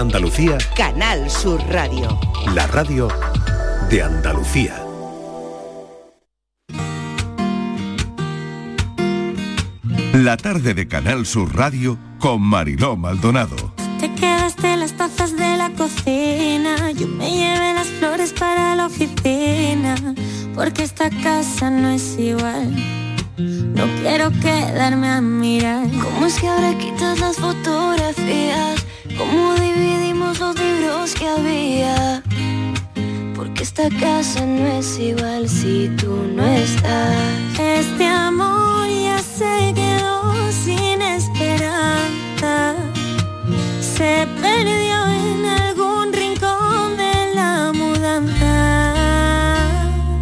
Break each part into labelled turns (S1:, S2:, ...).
S1: Andalucía.
S2: Canal Sur Radio.
S1: La radio de Andalucía. La tarde de Canal Sur Radio con Mariló Maldonado.
S3: Te quedaste las tazas de la cocina, yo me llevé las flores para la oficina, porque esta casa no es igual. No quiero quedarme a mirar.
S4: ¿Cómo es que ahora quitas las fotografías? ¿Cómo dividimos los libros que había? Porque esta casa no es igual si tú no estás.
S3: Este amor ya se quedó sin esperanza. Se perdió en algún rincón de la mudanza.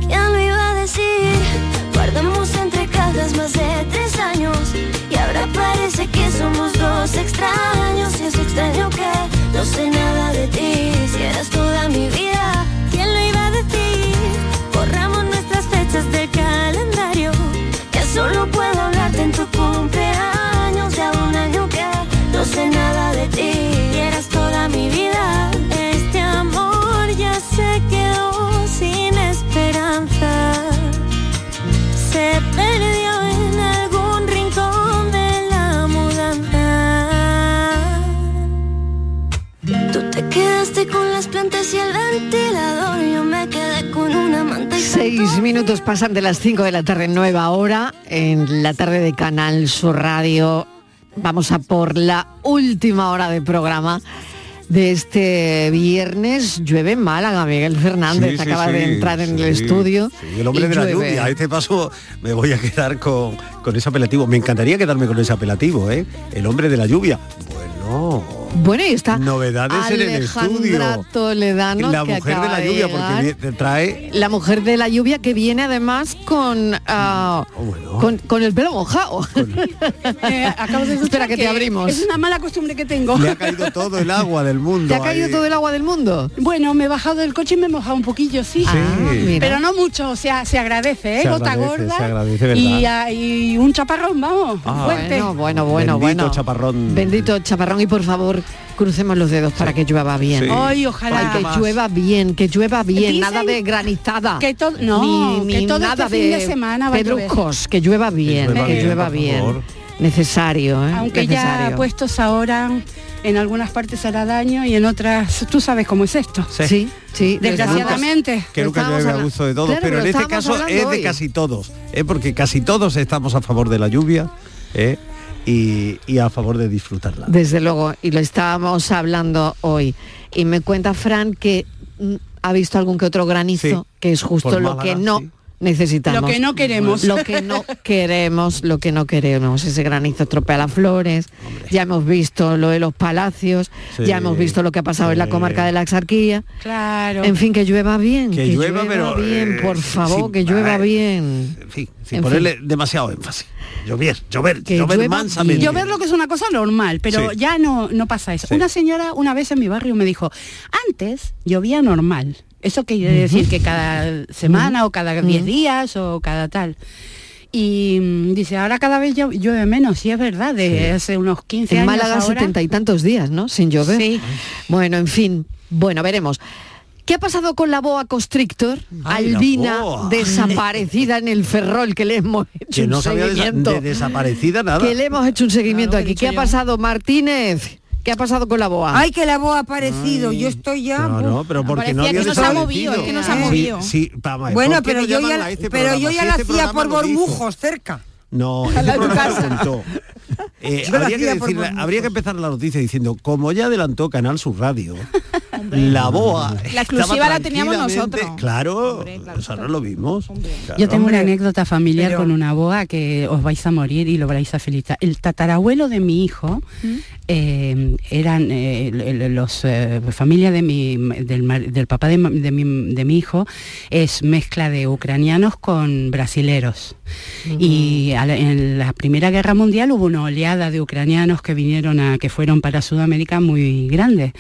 S4: ¿Quién lo iba a decir? Guardamos entre cajas más de tres años y ahora parece que somos dos extraños. Y es extraño no sé nada de ti, las plantas y el ventilador. Yo me quedé con una manta y
S5: Seis minutos pasan de las 5 de la tarde, nueva hora, en la tarde de Canal Sur Radio. Vamos a por la última hora de programa de este viernes. Llueve en Málaga, Miguel Fernández
S6: Sí, sí,
S5: acaba
S6: sí,
S5: de entrar en el
S6: sí,
S5: estudio.
S6: sí, el hombre
S5: y
S6: de la lluvia. A este paso me voy a quedar con, con ese apelativo. Me encantaría quedarme con ese apelativo, ¿eh? El hombre de la lluvia. Bueno.
S5: Bueno, y está
S6: Novedades en el
S5: Alejandra
S6: estudio.
S5: Toledano,
S6: la
S5: que
S6: mujer de la lluvia,
S5: llegar.
S6: porque trae.
S5: La mujer de la lluvia que viene además con, ah,
S6: Oh,
S5: con, con el pelo mojado.
S7: Eh, acabo de
S5: Espera que te abrimos.
S7: Es una mala costumbre que tengo.
S6: Le ha caído todo el agua del mundo.
S5: ¿Te ha caído
S6: ahí.
S5: todo el agua del mundo?
S7: Bueno, me he bajado del coche y me he mojado un poquillo, sí.
S6: Ah.
S7: Pero no mucho, o sea, se agradece, ¿eh?
S6: Se
S7: Gota
S6: agradece,
S7: gorda.
S6: se agradece, ¿verdad?
S7: y, ah, y un chaparrón, vamos.
S6: Ah.
S7: fuerte.
S5: Bueno, bueno, bueno,
S6: Bendito
S5: bueno.
S6: chaparrón.
S5: Bendito chaparrón y por favor crucemos los dedos para que llueva bien.
S6: Sí.
S7: Ay, ojalá.
S5: Ay, que llueva bien, que llueva bien,
S7: Dicen
S5: nada de granizada.
S7: que todo- no,
S5: ni,
S7: que
S5: ni
S7: todo
S5: nada
S7: este fin de semana va a llover.
S5: pedruscos, que llueva bien,
S6: llueva
S5: que
S6: bien,
S5: llueva
S6: por
S5: bien. Necesario, ¿eh?
S7: Aunque ya puestos ahora en algunas partes hará daño y en otras, tú sabes cómo es esto.
S5: Sí, sí.
S7: Desgraciadamente.
S6: Que nunca llueve a gusto de todos,
S5: Claro,
S6: pero en este caso es de
S5: hoy.
S6: casi todos, ¿eh? porque casi todos estamos a favor de la lluvia ¿eh? Y, y a favor de disfrutarla.
S5: Desde luego, y lo estábamos hablando hoy. Y me cuenta Fran que mm, ha visto algún que otro granizo,
S6: Sí,
S5: que es justo lo que no
S6: sí.
S5: Necesitamos.
S7: Lo que no queremos.
S5: Lo que no queremos, lo que no queremos. Ese granizo estropea las flores. Ya hemos visto lo de los palacios.
S6: Sí,
S5: ya hemos visto lo que ha pasado en la comarca de la Exarquía.
S7: Claro.
S5: En fin, que llueva bien.
S6: Que llueva, pero,
S5: bien,
S6: eh,
S5: por favor,
S6: sí,
S5: que llueva
S6: eh,
S5: bien.
S6: En fin, sin
S5: En
S6: ponerle demasiado énfasis. Llover, llover,
S5: Que
S6: llover
S5: llueva
S6: mansamente.
S5: bien.
S7: Yo ver lo que es una cosa normal, pero
S6: Sí.
S7: ya no, no pasa eso.
S6: Sí.
S7: Una señora una vez en mi barrio me dijo, antes llovía normal. Eso quiere decir que cada semana o cada 10 días o cada tal. Y mm, dice, ahora cada vez llueve menos, y es verdad, de hace unos 15
S5: En
S7: años
S5: Málaga
S7: ahora.
S5: setenta y tantos días, ¿no? Sin llover.
S7: Sí.
S5: Bueno, en fin, bueno, veremos. ¿Qué ha pasado con la boa constrictor?
S6: Ay,
S5: Albina,
S6: boa.
S5: desaparecida en el Ferrol, que le hemos hecho
S6: que
S5: un
S6: no sabía de,
S5: seguimiento.
S6: de desaparecida nada.
S5: que le hemos hecho un seguimiento
S7: Claro, que he
S5: aquí. ¿Qué ha
S7: yo.
S5: pasado, Martínez? ¿Qué ha pasado con la boa?
S8: Ay, que la voz ha aparecido. Yo estoy ya.
S6: No, no, pero porque no
S7: Parecía
S6: había
S7: que nos ha
S6: desaparecido.
S7: movido, es que nos ha
S6: Sí,
S7: movido.
S6: Sí, vamos
S8: Bueno,
S6: ¿por qué
S8: pero
S6: no
S8: yo ya,
S6: a este
S8: pero yo
S6: programa?
S8: ya la
S6: este
S8: hacía por. Bormujos, cerca.
S6: No, este programa contó. Eh,
S8: Yo
S6: habría, que decirle- habría que empezar la noticia diciendo, como ya adelantó Canal Sur Radio, la boa.
S7: La exclusiva la teníamos nosotros.
S6: Claro, nosotros lo vimos. Claro.
S7: Yo tengo
S8: Hombre,
S7: una anécdota familiar
S8: pero-
S7: con una boa que os vais a morir y lo vais a felicitar. El tatarabuelo de mi hijo eh, eran eh, los eh, familia de mi del, mar- del papá de, de mi, de mi hijo es mezcla de ucranianos con brasileros. Y la- en la Primera Guerra Mundial hubo una oleada de ucranianos que vinieron a que fueron para Sudamérica muy grande.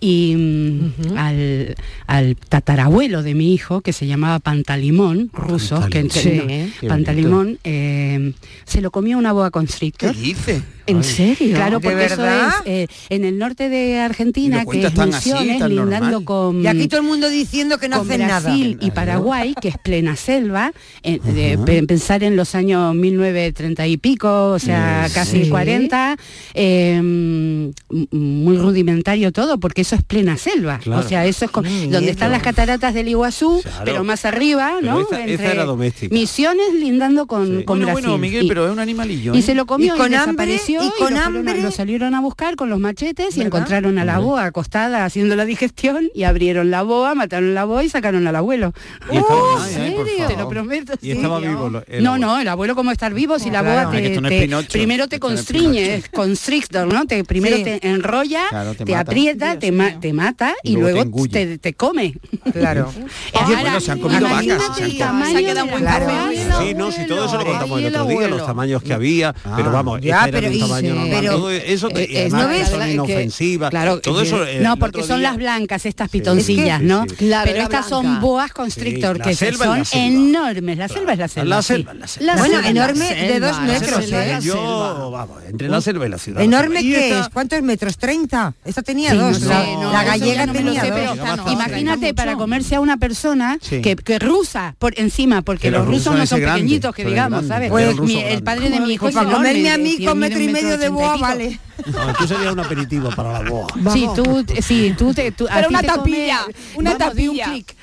S7: Y mm, al, al tatarabuelo de mi hijo, que se llamaba Pantalimón, ruso, que, que-
S5: Sí.
S7: no,
S5: Qué
S7: Pantalimón, eh, se lo comió una boa constrictor.
S9: dice?
S5: ¿En serio?
S7: Claro,
S8: ¿De
S7: porque eso es eh, en el norte de Argentina, que es
S9: así,
S7: Misiones, lindando
S9: normal.
S7: con
S8: Y aquí todo el mundo diciendo que no hacen nada.
S7: Brasil y Paraguay, que es plena selva, eh, de pensar en los años 1930 y pico, o sea, casi
S5: sí.
S7: 40, eh, m- muy rudimentario todo, porque eso es plena selva.
S6: Claro.
S7: O sea, eso es con- donde están las cataratas del Iguazú,
S6: Claro.
S7: pero más arriba,
S6: Pero
S7: ¿no?
S6: esa- esa era doméstica.
S7: Misiones lindando con,
S6: Sí.
S7: con
S9: Bueno,
S7: Brasil.
S9: bueno, Miguel,
S7: Y-
S9: pero es un animalillo.
S7: y
S9: ¿eh?
S7: se lo comió
S8: Y
S7: y,
S8: hambre,
S7: desapareció
S8: y
S7: y,
S8: con
S7: lo, fueron a-
S8: hambre.
S7: lo salieron a buscar con los machetes y encontraron a la boa acostada haciendo la digestión y abrieron la boa, mataron la boa y sacaron al abuelo.
S6: Y estaba-
S7: ¡Oh,
S6: Ay, ay, por
S7: serio? Te lo prometo.
S6: Y
S7: sí.
S6: estaba vivo lo- el
S7: No, no, el abuelo como estar vivo si la boa te, primero te constriñe, constrictor, ¿no? Te primero te enrolla,
S9: te
S7: aprieta, te, ma- te mata y,
S9: Y luego te
S7: luego
S9: engulle.
S7: te, te come.
S8: Claro.
S9: Oye, bueno, se han comido vacas, se han
S10: Se ha quedado
S8: café.
S7: boa.
S6: Sí, no, si todo eso lo contamos el otro día, los tamaños que había, pero vamos,
S5: Ya,
S6: esta era
S8: pero
S6: de un tamaño
S8: sí,
S6: normal.
S8: pero-
S6: todo eso,
S5: eh,
S6: además
S5: no ves,
S6: son inofensivas.
S5: claro,
S6: todo eso. eh,
S7: No, porque son
S6: día-
S7: las blancas, estas pitoncillas, ¿no?
S5: Claro,
S7: Pero
S5: la
S7: estas son boas constrictor, que son
S6: la selva.
S7: enormes. La selva es la selva.
S6: La selva, la selva.
S5: La
S8: Bueno,
S5: selva,
S8: enorme
S5: la
S8: de
S5: selva,
S8: dos
S5: la
S8: metros,
S5: selva,
S8: ¿eh?
S5: la
S6: Yo,
S5: selva.
S6: vamos, entre la selva y la ciudad.
S8: ¿Enorme qué es? ¿Cuántos metros? ¿30? Esta tenía
S7: Sí,
S8: dos.
S7: no sé, no,
S8: la gallega
S7: no
S8: tenía
S7: sé,
S8: dos.
S7: pero imagínate
S10: mucho.
S7: para comerse a una persona
S9: Sí.
S7: que, que rusa por encima, porque
S9: Que
S7: los
S9: los
S7: rusos
S9: rusos
S7: no son
S9: grande,
S7: pequeñitos que digamos, ¿sabes?
S6: pero el
S7: Mi- padre de mi hijo
S8: Pues
S7: es
S8: para comerme a mí
S7: tiene
S8: con metro y medio de boa, vale.
S6: No, esto sería un aperitivo para la boa.
S7: Sí, tú, sí, tú te, tú,
S10: Pero una
S7: te come-
S10: tapilla, una
S7: vamos, di un
S10: tapilla.
S7: clic.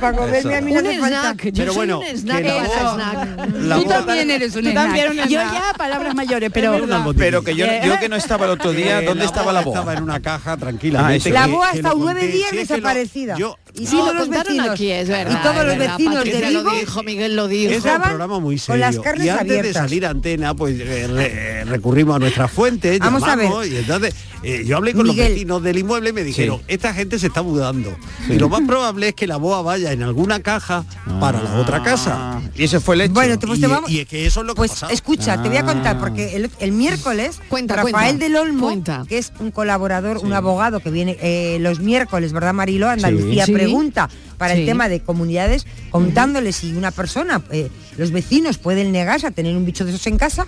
S8: Para comerme a mí no
S5: Un
S8: hace falta.
S5: snack, yo
S6: Pero
S5: soy
S6: bueno,
S5: un
S6: que
S5: snack
S6: la boa-
S5: snack.
S6: La
S7: Tú
S6: boa-
S7: también eres un
S10: Tú
S7: snack.
S10: también un
S7: Yo
S10: snack.
S7: ya palabras mayores, pero.
S9: Pero que yo, yo que no estaba el otro día,
S6: Eh,
S9: ¿dónde estaba la boa?
S6: Estaba en una caja
S9: Ah,
S6: tranquilamente.
S9: eso.
S8: La boa ha estado nueve días desaparecida.
S6: yo-
S8: y
S5: Sí,
S8: los vecinos.
S5: aquí, es verdad.
S8: y todos
S5: es
S8: los vecinos de Vigo
S5: dijo, Miguel lo dijo.
S6: Es un programa muy
S8: con
S6: serio.
S8: las carnes
S6: y antes de salir a antena, pues eh, re- recurrimos a nuestras
S8: Vamos a
S6: llamamos, y entonces eh, yo hablé con
S8: Miguel.
S6: los vecinos del inmueble y me dijeron,
S9: Sí.
S6: esta gente se está mudando. Y lo más probable es que la boa vaya en alguna caja para la otra casa.
S9: Ah, Y ese fue el hecho.
S8: Bueno, te- pues
S6: y,
S8: te vamos-
S6: y es que eso es lo que
S8: Pues
S6: ha pasado.
S8: escucha, te voy a contar,
S9: Ah.
S8: porque el, el miércoles
S5: Cuenta,
S8: Rafael
S5: cuenta,
S8: del Olmo,
S5: cuenta.
S8: que es un colaborador, un abogado que viene eh, los miércoles, ¿verdad Marilo? Andalucía
S5: Sí.
S8: pregunta para
S5: Sí.
S8: el tema de comunidades, contándoles si una persona, eh, los vecinos pueden negarse a tener un bicho de esos en casa,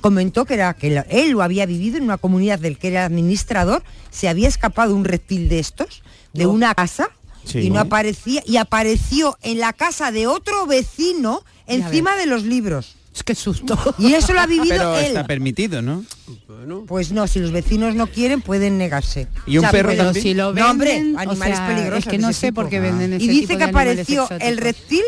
S8: comentó que era que lo- él lo había vivido en una comunidad del que era administrador, se había escapado un reptil de estos, de una casa,
S9: Sí.
S8: y no aparecía, y apareció en la casa de otro vecino encima de los libros.
S7: Es que susto.
S8: Y eso lo ha vivido
S9: Pero
S8: él.
S9: está permitido, ¿no?
S8: Pues no, si los vecinos no quieren, pueden negarse.
S9: ¿Y un perro
S8: pero
S9: también?
S7: si lo
S8: No, hombre,
S7: venden, o
S8: animales
S7: sea,
S8: peligrosos.
S7: es que
S8: de
S7: no sé
S8: tipo.
S7: por qué venden ese
S8: Y dice
S7: tipo
S8: que apareció el reptil,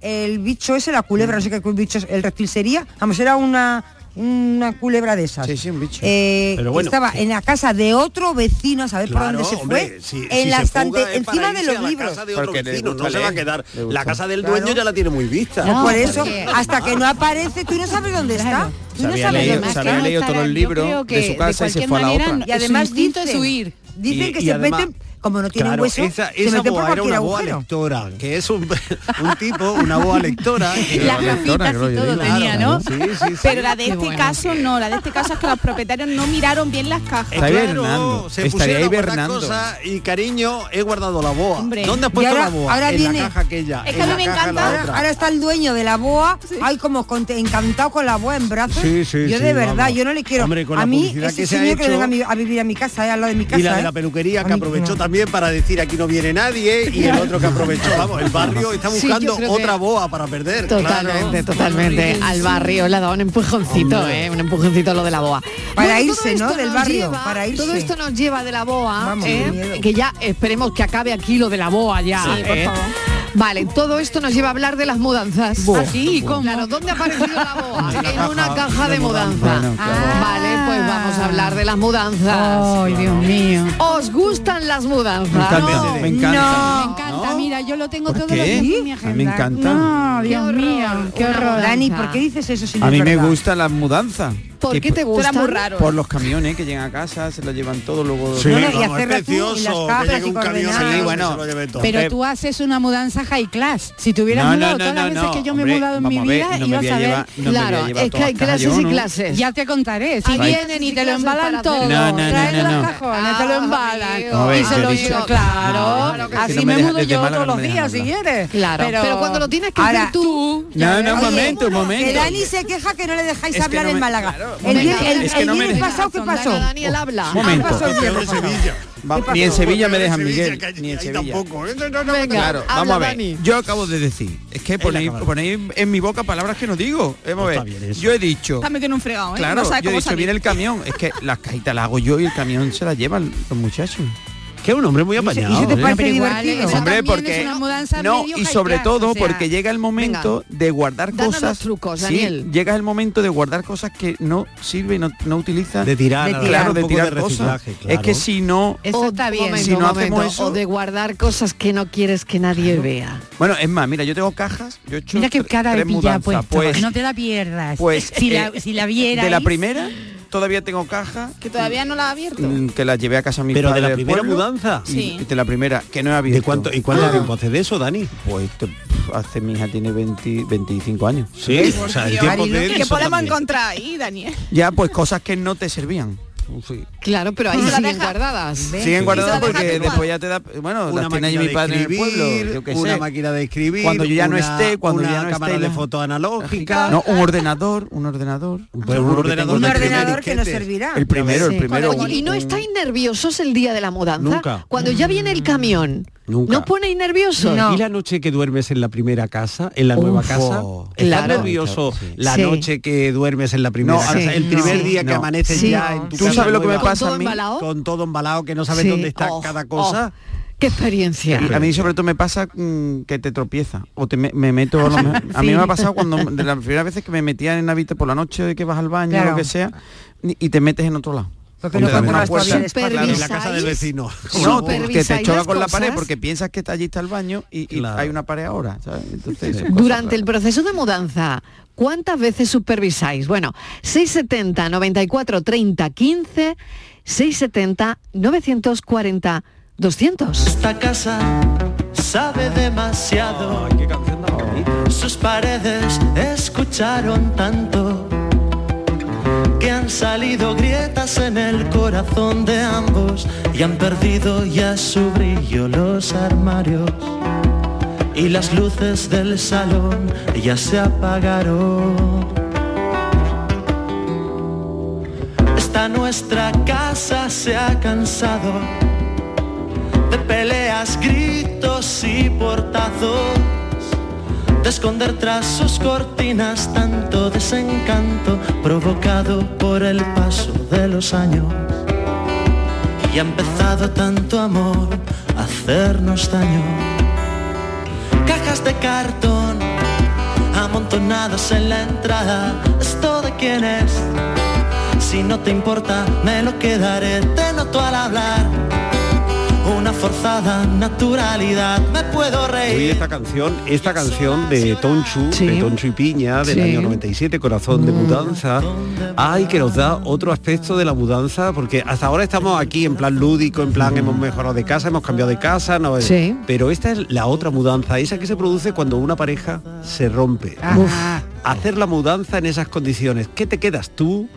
S8: el bicho ese, la culebra, no sé qué bicho es, el reptil sería. Vamos, era una una culebra de esas.
S9: Sí, sí, un bicho.
S8: Eh,
S6: Pero bueno,
S8: estaba en la casa de otro vecino, a saber por dónde se
S6: hombre,
S8: fue,
S6: si-
S8: en
S6: si
S8: la estante,
S6: es
S8: encima de los libros.
S6: casa de
S9: Porque
S6: vecino, no se va a quedar. La casa del
S8: Claro.
S6: dueño ya la tiene muy vista.
S7: No,
S8: por eso,
S7: porque-
S8: hasta que no aparece, tú no sabes dónde está. Tú no sabes
S9: leído-
S8: dónde
S9: se
S8: está.
S9: había
S7: no
S9: leído
S7: estarán,
S9: todos los
S7: yo
S9: libros
S7: creo
S9: de
S7: que
S9: su casa y se
S7: cualquier
S9: fue a la
S7: manera,
S9: otra.
S8: Y además
S7: su instinto
S8: dicen,
S7: es huir.
S8: Dicen que se meten, como no tienen
S6: Claro,
S8: hueso,
S6: esa,
S8: se
S6: esa
S8: por
S6: boa era una boa lectora, que es un, un tipo, una boa lectora. que-
S7: Las gafitas y todo
S9: claro,
S7: tenía, ¿no?
S6: Sí, sí, sí.
S10: Pero la de este
S5: bueno.
S10: caso no, la de este caso es que los propietarios no miraron bien las cajas.
S9: Está
S6: claro,
S9: hibernando,
S6: se
S9: estaría
S6: pusieron a cosas y cariño, he guardado la boa.
S10: Hombre.
S6: ¿Dónde has puesto
S8: ahora-
S6: la boa?
S8: ahora
S6: en
S8: viene-
S6: la caja aquella.
S10: Es que
S6: en
S10: a mí
S6: la
S10: me
S6: caja
S10: encanta-
S6: la
S8: Ahora,
S6: otra.
S8: ahora está el dueño de la boa, ay como encantado con la boa en brazos.
S6: Sí, sí,
S8: yo
S6: sí,
S8: de verdad,
S6: vamos.
S8: yo no le quiero.
S6: Hombre, con
S8: a mí ese
S6: que se ha
S8: señor que venga a, mi- a vivir a mi casa, eh, al lado de mi casa.
S6: y la de
S8: eh.
S6: la peluquería
S8: A
S6: que aprovechó
S8: no.
S6: También para decir aquí no viene nadie y el otro que aprovechó, vamos, el barrio está
S5: Sí,
S6: buscando
S5: que-
S6: otra boa para perder.
S5: Totalmente,
S6: claro.
S5: totalmente. Al barrio le ha dado un empujoncito, ¿eh? Un empujoncito lo de la boa.
S8: Para irse, ¿no? Del barrio,
S5: lleva-
S8: para irse.
S5: Todo esto nos lleva de la boa,
S8: Vamos,
S5: ¿eh? que ya esperemos que acabe aquí lo de la boa ya.
S10: Sí, por
S5: ¿eh?
S10: favor.
S5: Vale, todo esto nos lleva a hablar de las mudanzas.
S7: Así, ¿y cómo?
S5: Claro, ¿dónde ha aparecido la boa?
S6: En la
S5: en
S6: caja
S5: una caja de
S6: de
S5: mudanza.
S6: mudanza.
S9: Bueno, claro.
S5: Vale, pues vamos a hablar de las mudanzas.
S7: Ay, Dios mío.
S5: ¿Os gustan las mudanzas?
S9: Totalmente, me encanta.
S7: Me encanta, mira, yo lo tengo
S9: ¿Por
S7: todos
S9: qué?
S7: los días en mi
S9: A mí
S7: agenda.
S9: me encanta.
S7: No,
S5: Qué
S7: Dios
S5: horror,
S7: mío, qué horror.
S8: Dani, ¿por qué dices eso si no
S9: A mí me
S8: verdad?
S9: gusta la mudanza.
S5: ¿Por qué te
S10: eras muy raro.
S9: Por los camiones que llegan a casa, se lo llevan todo, luego...
S6: Sí,
S8: No, no, y hacerla tú, y las
S6: precioso que
S8: y
S6: un camión.
S9: Sí, bueno.
S7: Pero
S9: Eh,
S7: tú haces una mudanza high class. Si te hubieras
S9: No, no,
S7: mudado
S9: no,
S7: todas las
S9: no,
S7: veces
S9: no,
S7: que yo me he mudado en mi vida, ibas a ver.
S5: claro, es que hay clases y clases.
S7: Ya te contaré. Si vienen y te lo embalan todo,
S5: hacer-
S7: traen los cajones, te lo
S5: Ah,
S7: embalan. y se lo llevan, claro. Así me mudo yo todos los días si quieres.
S5: Claro, pero, cuando lo tienes que hacer tú...
S9: No, no, un momento, un
S8: Que
S9: momento.
S8: Dani se queja que no le dejáis hablar en Málaga. El vier- el-
S9: es que
S8: el
S9: no me
S8: viernes
S9: deja-
S8: pasado, ¿qué pasó?
S5: Daniel, habla.
S9: Un momento.
S8: ¿Qué pasó el viernes
S9: ni en Sevilla me dejan, Miguel, ni en Sevilla.
S6: tampoco. ¿eh? No, no, no,
S5: Venga,
S9: Claro,
S5: habla,
S9: vamos a ver.
S5: Dani.
S9: Yo acabo de decir, es que ponéis, ponéis en mi boca palabras que no digo. Vamos a ver. Yo he dicho,
S10: Está metido en un fregado, ¿eh?
S9: claro, yo he dicho,
S10: salir.
S9: viene el camión. Es que las cajitas las hago yo y el camión se las llevan los muchachos.
S6: Que es un hombre muy
S8: se- y
S6: apañado.
S8: se te
S6: ¿eh?
S8: parece
S7: igual,
S9: Hombre, porque
S7: es una mudanza
S9: no
S7: medio
S9: y sobre todo
S7: o sea,
S9: porque llega el momento de guardar cosas.
S5: los trucos,
S9: sí,
S5: Daniel.
S9: llega el momento de guardar cosas que no sirve y no, no utiliza.
S6: De tirar,
S8: De
S9: claro, de tirar
S6: de
S9: cosas. Es que si no,
S7: Eso
S5: O-
S7: está bien.
S5: momento,
S9: Si no hacemos eso-
S5: o de guardar cosas que no quieres que nadie vea.
S9: bueno, es más, mira, yo tengo cajas, yo he hecho
S7: Mira ha
S9: mudanzas,
S7: puesto.
S9: pues,
S7: no te la pierdas.
S9: pues
S7: si, la,
S9: eh,
S7: si la vieras.
S9: de la primera todavía tengo cajas
S10: Que todavía no la ha abierto.
S9: mm, que las llevé a casa a mi
S6: Pero de
S9: padre
S6: la primera
S9: pueblo,
S6: mudanza.
S9: y
S10: Sí.
S9: de la primera que no he abierto.
S6: ¿De cuánto, ¿Y cuánto tiempo hace de eso, Dani?
S9: Pues te- hace mi hija tiene 20, 25 años.
S6: Sí, o sea, el tiempo
S8: Marilo,
S6: de
S10: ¿Qué podemos
S6: también.
S10: encontrar ahí, Daniel?
S9: Ya, pues cosas que no te servían. Sí.
S5: Claro, pero ahí
S10: Se
S5: siguen
S10: deja.
S5: guardadas.
S9: Siguen guardadas porque después ya te da, bueno,
S6: Una
S9: las tiene ahí mi padre en el
S6: escribir,
S9: pueblo, yo
S6: una
S9: sé.
S6: máquina de escribir,
S9: Cuando yo ya no esté, cuando
S6: una
S9: ya no
S6: cámara
S9: esté,
S6: de foto analógica,
S9: No, un ordenador, un ordenador.
S6: Pues un ordenador
S8: Un ordenador que nos servirá.
S9: El primero,
S5: Sí.
S9: el primero.
S5: ¿y no estáis nerviosos el día de la mudanza?
S6: Nunca.
S5: Cuando ya viene el camión,
S6: Nunca.
S5: ¿no ponéis nerviosos?
S8: No.
S6: ¿Y la noche que duermes en la primera casa, en la nueva casa? ¿Estás
S5: claro.
S6: nervioso
S9: Sí.
S6: la
S5: Sí.
S6: noche que duermes en la primera
S9: No,
S6: casa?
S5: sí,
S6: el primer
S5: no.
S6: día que
S9: No.
S6: amaneces
S5: Sí.
S6: ya en tu
S9: ¿Tú
S6: casa
S9: sabes lo que me pasa
S5: ¿Todo
S9: a mí?
S5: embalado?
S6: Con todo embalado, que no sabes
S5: Sí.
S6: dónde está
S5: Oh,
S6: cada cosa.
S5: oh, qué experiencia.
S9: Y a mí sobre todo me pasa mm, que te tropieza o te me, me meto a, lo mejor- a mí me ha pasado cuando de las primeras veces que me metía en Navite por la noche de que vas al baño o lo que sea y y te metes en otro lado.
S8: Porque no
S6: Ponte la
S8: controlas
S6: puerta. en la casa del vecino.
S9: No, te- que te
S5: ¿Supervisáis
S9: choca con la pared porque piensas que está allí está el baño y, y
S6: Claro.
S9: hay una pared ahora, ¿sabes? Entonces,
S5: Durante el proceso de mudanza, ¿cuántas veces supervisáis? Bueno, 670 94 30 15, 670 940 200.
S11: Esta casa sabe demasiado.
S6: Bonita.
S11: Sus paredes escucharon tanto que han salido grietas en el corazón de ambos y han perdido ya su brillo los armarios y las luces del salón ya se apagaron. Esta nuestra casa se ha cansado de peleas, gritos y portazos, de esconder tras sus cortinas tanto desencanto provocado por el paso de los años. Y ha empezado tanto amor a hacernos daño. Cajas de cartón amontonadas en la entrada, ¿esto de quién es? Si no te importa, me lo quedaré, te noto al hablar. Una forzada naturalidad, me puedo
S6: Oye,
S11: reír.
S6: esta canción, esta canción de Tonchu,
S5: Sí.
S6: de Tonchu y Piña, del
S5: Sí.
S6: año 97, Corazón de Mudanza, ay, que nos da otro aspecto de la mudanza, porque hasta ahora estamos aquí en plan lúdico, en plan hemos mejorado de casa, hemos cambiado de casa, no,
S5: Sí.
S6: pero esta es la otra mudanza, esa que se produce cuando una pareja se rompe. Hacer la mudanza en esas condiciones, ¿qué te quedas tú?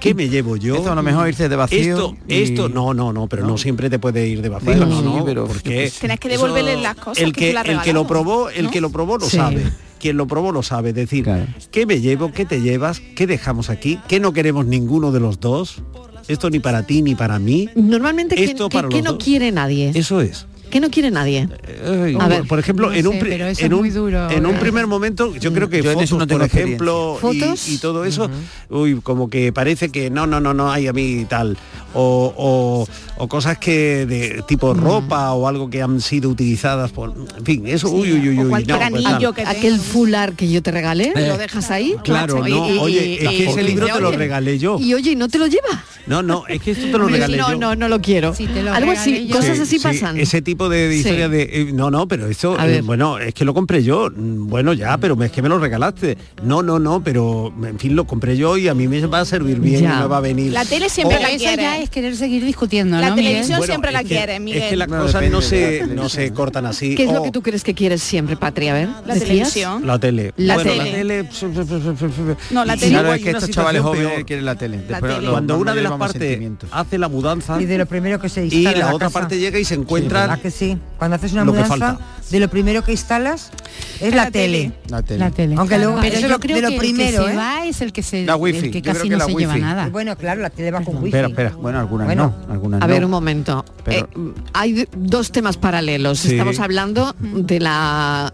S6: ¿Qué me llevo yo?
S9: Esto a lo mejor irse de vacío.
S6: Esto,
S9: y-
S6: esto, no, no, no, pero no,
S9: No.
S6: siempre te puede ir de vacío,
S9: Bueno,
S6: no,
S9: sí,
S6: no,
S9: pero-
S6: porque
S10: Tienes que devolverle las cosas
S6: el
S10: que
S6: que, el que lo probó, el
S10: ¿no?
S6: que lo probó lo
S5: Sí.
S6: sabe. Quien lo probó lo sabe, es decir,
S9: Claro.
S6: ¿qué me llevo? ¿Qué te llevas? ¿Qué dejamos aquí? ¿Qué no queremos ninguno de los dos? Esto ni para ti ni para mí.
S5: Normalmente, ¿qué,
S6: Esto para los
S5: no
S6: dos.
S5: quiere nadie?
S6: Eso es.
S5: ¿Qué no quiere nadie?
S6: Ay,
S5: A ver.
S6: por ejemplo,
S7: No
S6: en un
S7: sé, eso
S6: en
S7: es
S6: un
S7: muy duro.
S6: en un primer momento, yo creo que
S9: Yo
S6: fotos,
S9: no tengo
S6: por ejemplo, y-
S5: ¿Fotos?
S6: Y, todo eso, uy, como que parece que no, no, no, no hay a mí tal, o, o- o cosas que de tipo ropa o algo que han sido utilizadas por, en fin, eso, uy, uy, uy, uy, no, pues,
S10: anillo que
S5: Aquel fular que yo te regalé,
S6: Eh,
S5: ¿lo dejas ahí?
S6: Claro, no,
S5: y-
S6: oye,
S5: y-
S6: es que
S5: y-
S6: ese
S5: y-
S6: libro te lo regalé yo.
S5: Y oye, ¿y no te lo lleva?
S6: No, no, es que esto te lo regalé
S5: no,
S6: yo.
S5: no, no lo quiero.
S7: te lo
S5: Algo así,
S7: yo.
S5: cosas
S6: Sí,
S5: así
S6: sí,
S5: pasan.
S6: Ese tipo de
S5: Sí.
S6: historia de eh, no, no, pero eso eh, bueno, es que lo compré yo. Mm, Bueno, ya, pero es que me lo regalaste. No, no, no, pero en fin lo compré yo y a mí me va a servir bien
S7: Ya.
S6: y me va a venir.
S10: La tele siempre la
S7: eso
S10: quiere.
S7: ya es querer seguir discutiendo,
S10: La
S7: ¿no,
S10: televisión siempre la
S6: que-
S10: quiere, Miguel.
S6: Es que las
S9: No,
S6: cosas
S9: depende
S6: no se, no se cortan así.
S5: ¿Qué es lo
S6: Oh,
S5: que tú crees que quieres siempre, Patria? A ver,
S10: La
S5: ¿decías?
S10: televisión.
S6: La tele.
S5: La
S6: bueno,
S5: tele.
S6: la tele.
S10: No, la tele-
S9: Claro, es que estos chavales jóvenes quieren la tele.
S6: Cuando una de
S9: mayores
S6: las
S9: sentimientos.
S6: hace la mudanza
S8: Y de lo primero que se
S6: y
S8: instala en
S6: la
S8: la
S6: otra
S8: casa.
S6: parte llega y se encuentra
S8: ¿Verdad que sí? Cuando haces una mudanza,
S6: falta.
S8: de lo primero que instalas es la,
S10: La
S8: tele.
S10: tele.
S9: La tele.
S7: La tele.
S8: Aunque luego-
S7: pero
S8: eso
S7: yo
S8: lo-
S7: creo
S8: de lo
S7: que
S8: primero,
S7: el que
S8: ¿eh?
S7: se va es el que se
S9: La wifi,
S7: el que
S9: yo creo
S7: casi
S9: que
S7: no
S9: la
S7: se lleva nada.
S8: Y bueno, claro, la tele va con wifi.
S6: Espera, espera.
S9: Bueno, algunas
S8: Bueno.
S9: no. Algunas
S5: A
S9: no.
S5: ver, un momento. Eh, hay dos temas paralelos.
S6: Sí.
S5: Estamos hablando de la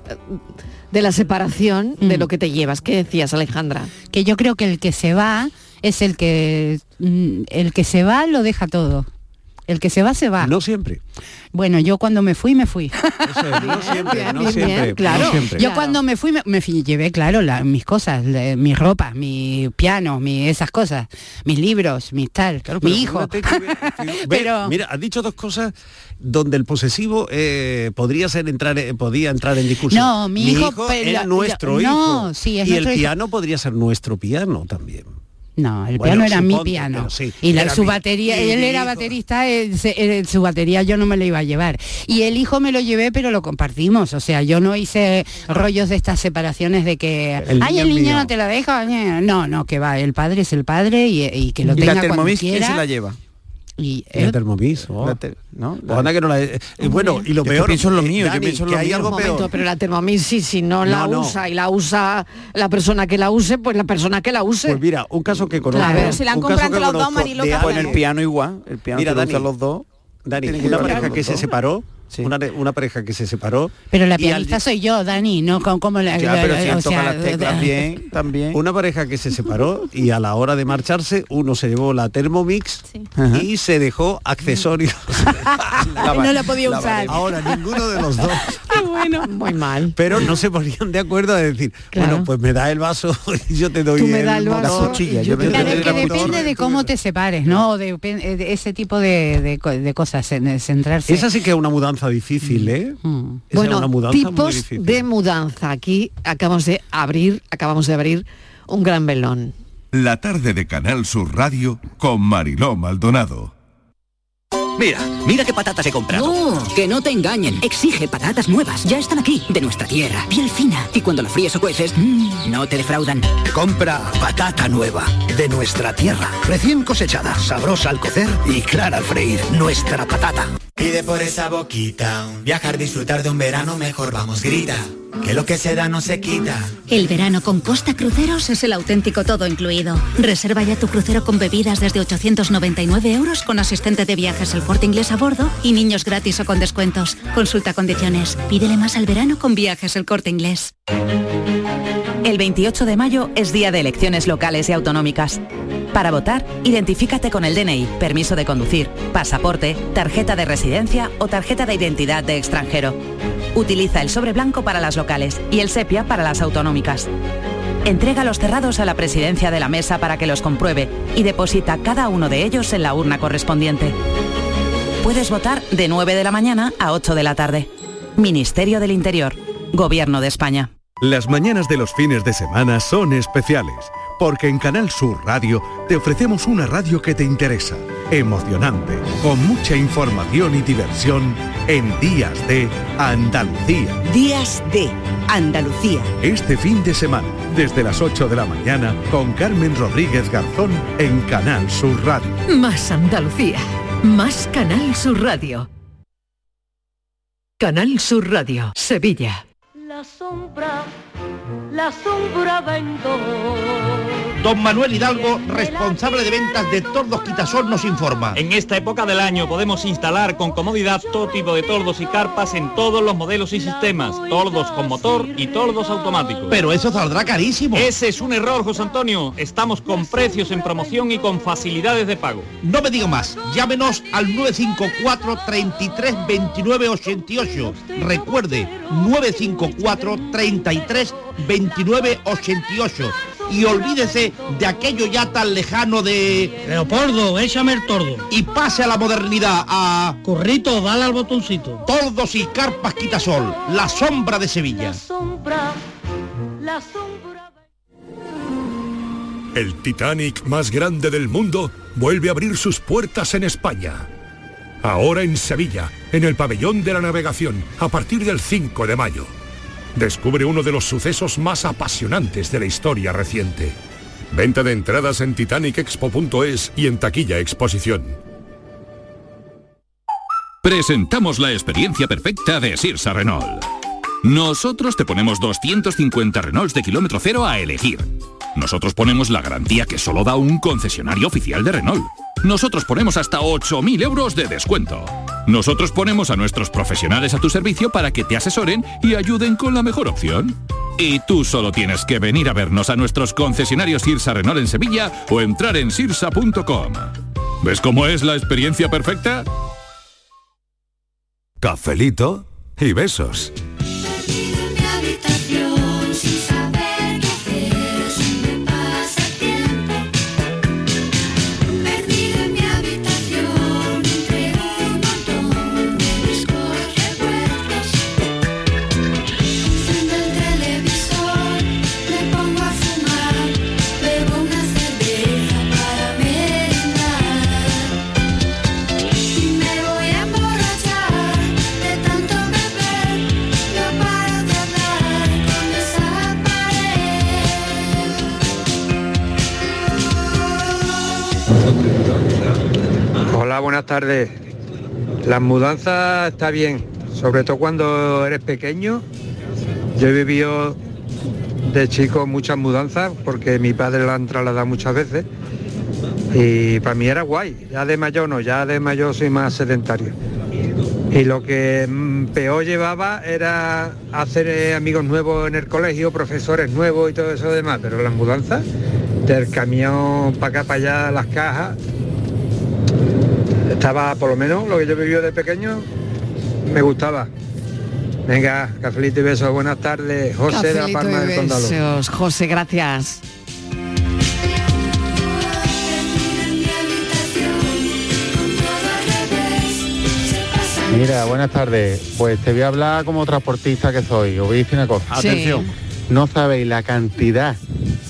S5: de la separación de
S7: Mm.
S5: lo que te llevas. ¿Qué decías, Alejandra?
S7: Que yo creo que el que se va es el que mm, el que se va lo deja todo. El que se va se va.
S6: No siempre.
S7: Bueno, yo cuando me fui me fui.
S6: Eso es, no siempre, no siempre,
S5: claro.
S6: no siempre.
S7: Yo cuando me fui me, me fui- llevé claro la- mis cosas, le- mis ropas, mis pianos, mis esas cosas, mis libros, mis tal,
S6: Claro,
S7: mi hijo.
S6: que
S7: Pero-
S6: mira, has dicho dos cosas donde el posesivo eh, podría ser entrar, eh, podía entrar en discusión.
S7: No, mi hijo, pero-
S6: era nuestro
S7: no,
S6: hijo.
S7: sí, es
S6: y el
S7: hijo.
S6: piano podría ser nuestro piano también.
S7: No, el
S6: Bueno,
S7: piano era mi piano.
S6: sí,
S7: y la, su
S6: mi-
S7: batería, él era
S6: hijo.
S7: baterista, él se- él- su batería yo no me la iba a llevar. Y el hijo me lo llevé, pero lo compartimos. O sea, yo no hice rollos de estas separaciones de que,
S6: El
S7: ay,
S6: niño
S7: el niño
S6: mío".
S7: no te la deja. ñe". No, no, que va, el padre es el padre y, y que lo
S9: ¿Y
S7: tenga
S9: la
S7: cuando
S9: quién se la lleva?
S7: Y,
S6: La
S7: ¿eh?
S6: Thermomix. oh.
S9: La te- ¿no?
S6: Pues anda que no la- eh, bueno, y lo
S9: Yo que
S6: peor
S9: pienso en lo
S6: eh,
S9: mío, yo
S6: Dani,
S9: pienso en
S6: que
S9: lo
S6: hay
S9: mío.
S6: algo
S5: momento,
S6: peor.
S5: pero la Thermomix sí, si no la
S6: No, no.
S5: usa y la usa la persona que la use, pues la persona que la use.
S6: Pues mira, un caso que conozco.
S5: Claro.
S10: Si la han
S6: un caso
S10: comprado
S6: que
S10: los dos, Marilo,
S6: de
S10: que
S9: Pues en el piano igual. El piano
S6: Mira,
S9: que lo
S6: Dani,
S9: usan los dos.
S6: Dani,
S9: que
S6: una pareja que se separó,
S9: Sí.
S6: una, una pareja que se separó.
S7: Pero la
S6: al-
S7: pianista soy yo, Dani, no con como la,
S9: Ya, pero si
S7: o sea,
S9: las teclas bien, también.
S6: Una pareja que se separó y a la hora de marcharse uno se llevó la Thermomix y se dejó accesorios.
S9: La
S7: no la podía
S9: la
S7: usar.
S6: Ahora ninguno de los dos,
S5: Muy mal.
S6: pero no se ponían de acuerdo a decir,
S5: Claro.
S6: bueno, pues me da el vaso y yo te doy
S5: Tú me das el
S6: motor".
S5: vaso
S9: cuchilla, yo
S5: te
S9: te-
S7: Claro,
S9: Depende
S7: es que depende de cómo te separes, ¿no? De, de ese tipo de, de de cosas, en- centrarse.
S6: Esa sí que es una mudanza difícil, ¿eh?
S7: Mm.
S6: Esa es
S5: Bueno,
S6: una mudanza muy
S5: tipos
S6: difícil.
S5: de mudanza. Aquí acabamos de abrir, acabamos de abrir un gran velón.
S1: La tarde de Canal Sur Radio con Mariló Maldonado.
S12: Mira, mira qué patatas he comprado.
S13: No, que no te engañen. Exige patatas nuevas. Ya están aquí, de nuestra tierra. Piel fina. Y cuando la fríes o cueces, mmm, no te defraudan.
S12: Compra patata nueva, de nuestra tierra. Recién cosechada, sabrosa al cocer y clara al freír. Nuestra patata.
S14: Pide por esa boquita, viajar, disfrutar de un verano mejor, vamos, grita, que lo que se da no se quita.
S15: El verano con Costa Cruceros es el auténtico todo incluido. Reserva ya tu crucero con bebidas desde 899 euros con asistente de viajes el corte inglés a bordo y niños gratis o con descuentos. Consulta condiciones. Pídele más al verano con viajes el corte inglés.
S16: El 28 de mayo es día de elecciones locales y autonómicas. Para votar, identifícate con el DNI, permiso de conducir, pasaporte, tarjeta de residencia o tarjeta de identidad de extranjero. Utiliza el sobre blanco para las locales y el sepia para las autonómicas. Entrega los cerrados a la presidencia de la mesa para que los compruebe y deposita cada uno de ellos en la urna correspondiente. Puedes votar de 9 de la mañana a 8 de la tarde. Ministerio del Interior, Gobierno de España.
S17: Las mañanas de los fines de semana son especiales, porque en Canal Sur Radio te ofrecemos una radio que te interesa, emocionante, con mucha información y diversión en Días de Andalucía.
S2: Días de Andalucía.
S17: Este fin de semana, desde las 8 de la mañana, con Carmen Rodríguez Garzón en Canal Sur Radio.
S18: Más Andalucía. Más Canal Sur Radio. Canal Sur Radio, Sevilla.
S19: La sombra, la sombra vendo.
S20: Don Manuel Hidalgo, responsable de ventas de Tordos Quitasol, nos informa.
S21: En esta época del año podemos instalar con comodidad todo tipo de tordos y carpas en todos los modelos y sistemas, tordos con motor y tordos automáticos.
S20: Pero eso saldrá carísimo.
S21: Ese es un error, José Antonio. Estamos con precios en promoción y con facilidades de pago.
S20: No me digo más, llámenos al 954 33 29 88. Recuerde, 954 33 29 88. y olvídese de aquello ya tan lejano de...
S22: Leopoldo, échame el tordo.
S20: Y pase a la modernidad, a...
S22: Corrito, dale al botoncito.
S20: Tordos y carpas quitasol, la sombra de Sevilla.
S19: sombra, la sombra.
S23: El Titanic más grande del mundo vuelve a abrir sus puertas en España. Ahora en Sevilla, en el pabellón de la navegación, a partir del 5 de mayo. Descubre uno de los sucesos más apasionantes de la historia reciente. Venta de entradas en titanicexpo.es y en taquilla exposición.
S24: Presentamos la experiencia perfecta de Sirsa Renault. Nosotros te ponemos 250 Renaults de kilómetro cero a elegir. Nosotros ponemos la garantía que solo da un concesionario oficial de Renault. Nosotros ponemos hasta 8.000 euros de descuento. Nosotros ponemos a nuestros profesionales a tu servicio para que te asesoren y ayuden con la mejor opción. Y tú solo tienes que venir a vernos a nuestros concesionarios Sirsa Renault en Sevilla o entrar en sirsa.com. ¿Ves cómo es la experiencia perfecta?
S1: Cafelito y besos.
S25: Buenas tardes. Las mudanzas está bien, sobre todo cuando eres pequeño. Yo he vivido de chico muchas mudanzas porque mi padre la han trasladado muchas veces y para mí era guay. Ya de mayor no, ya de mayor soy más sedentario. Y lo que mm, peor llevaba era hacer eh, amigos nuevos en el colegio, profesores nuevos y todo eso demás, pero las mudanzas, del camión para acá, para allá, las cajas, estaba, por lo menos, lo que yo viví de pequeño, me gustaba. Venga, cafelito y besos, buenas tardes. José de la Palma del Condado.
S5: José, gracias.
S26: Mira, buenas tardes. Pues te voy a hablar como transportista que soy. Os voy a decir una cosa.
S9: Sí. Atención.
S26: No sabéis la cantidad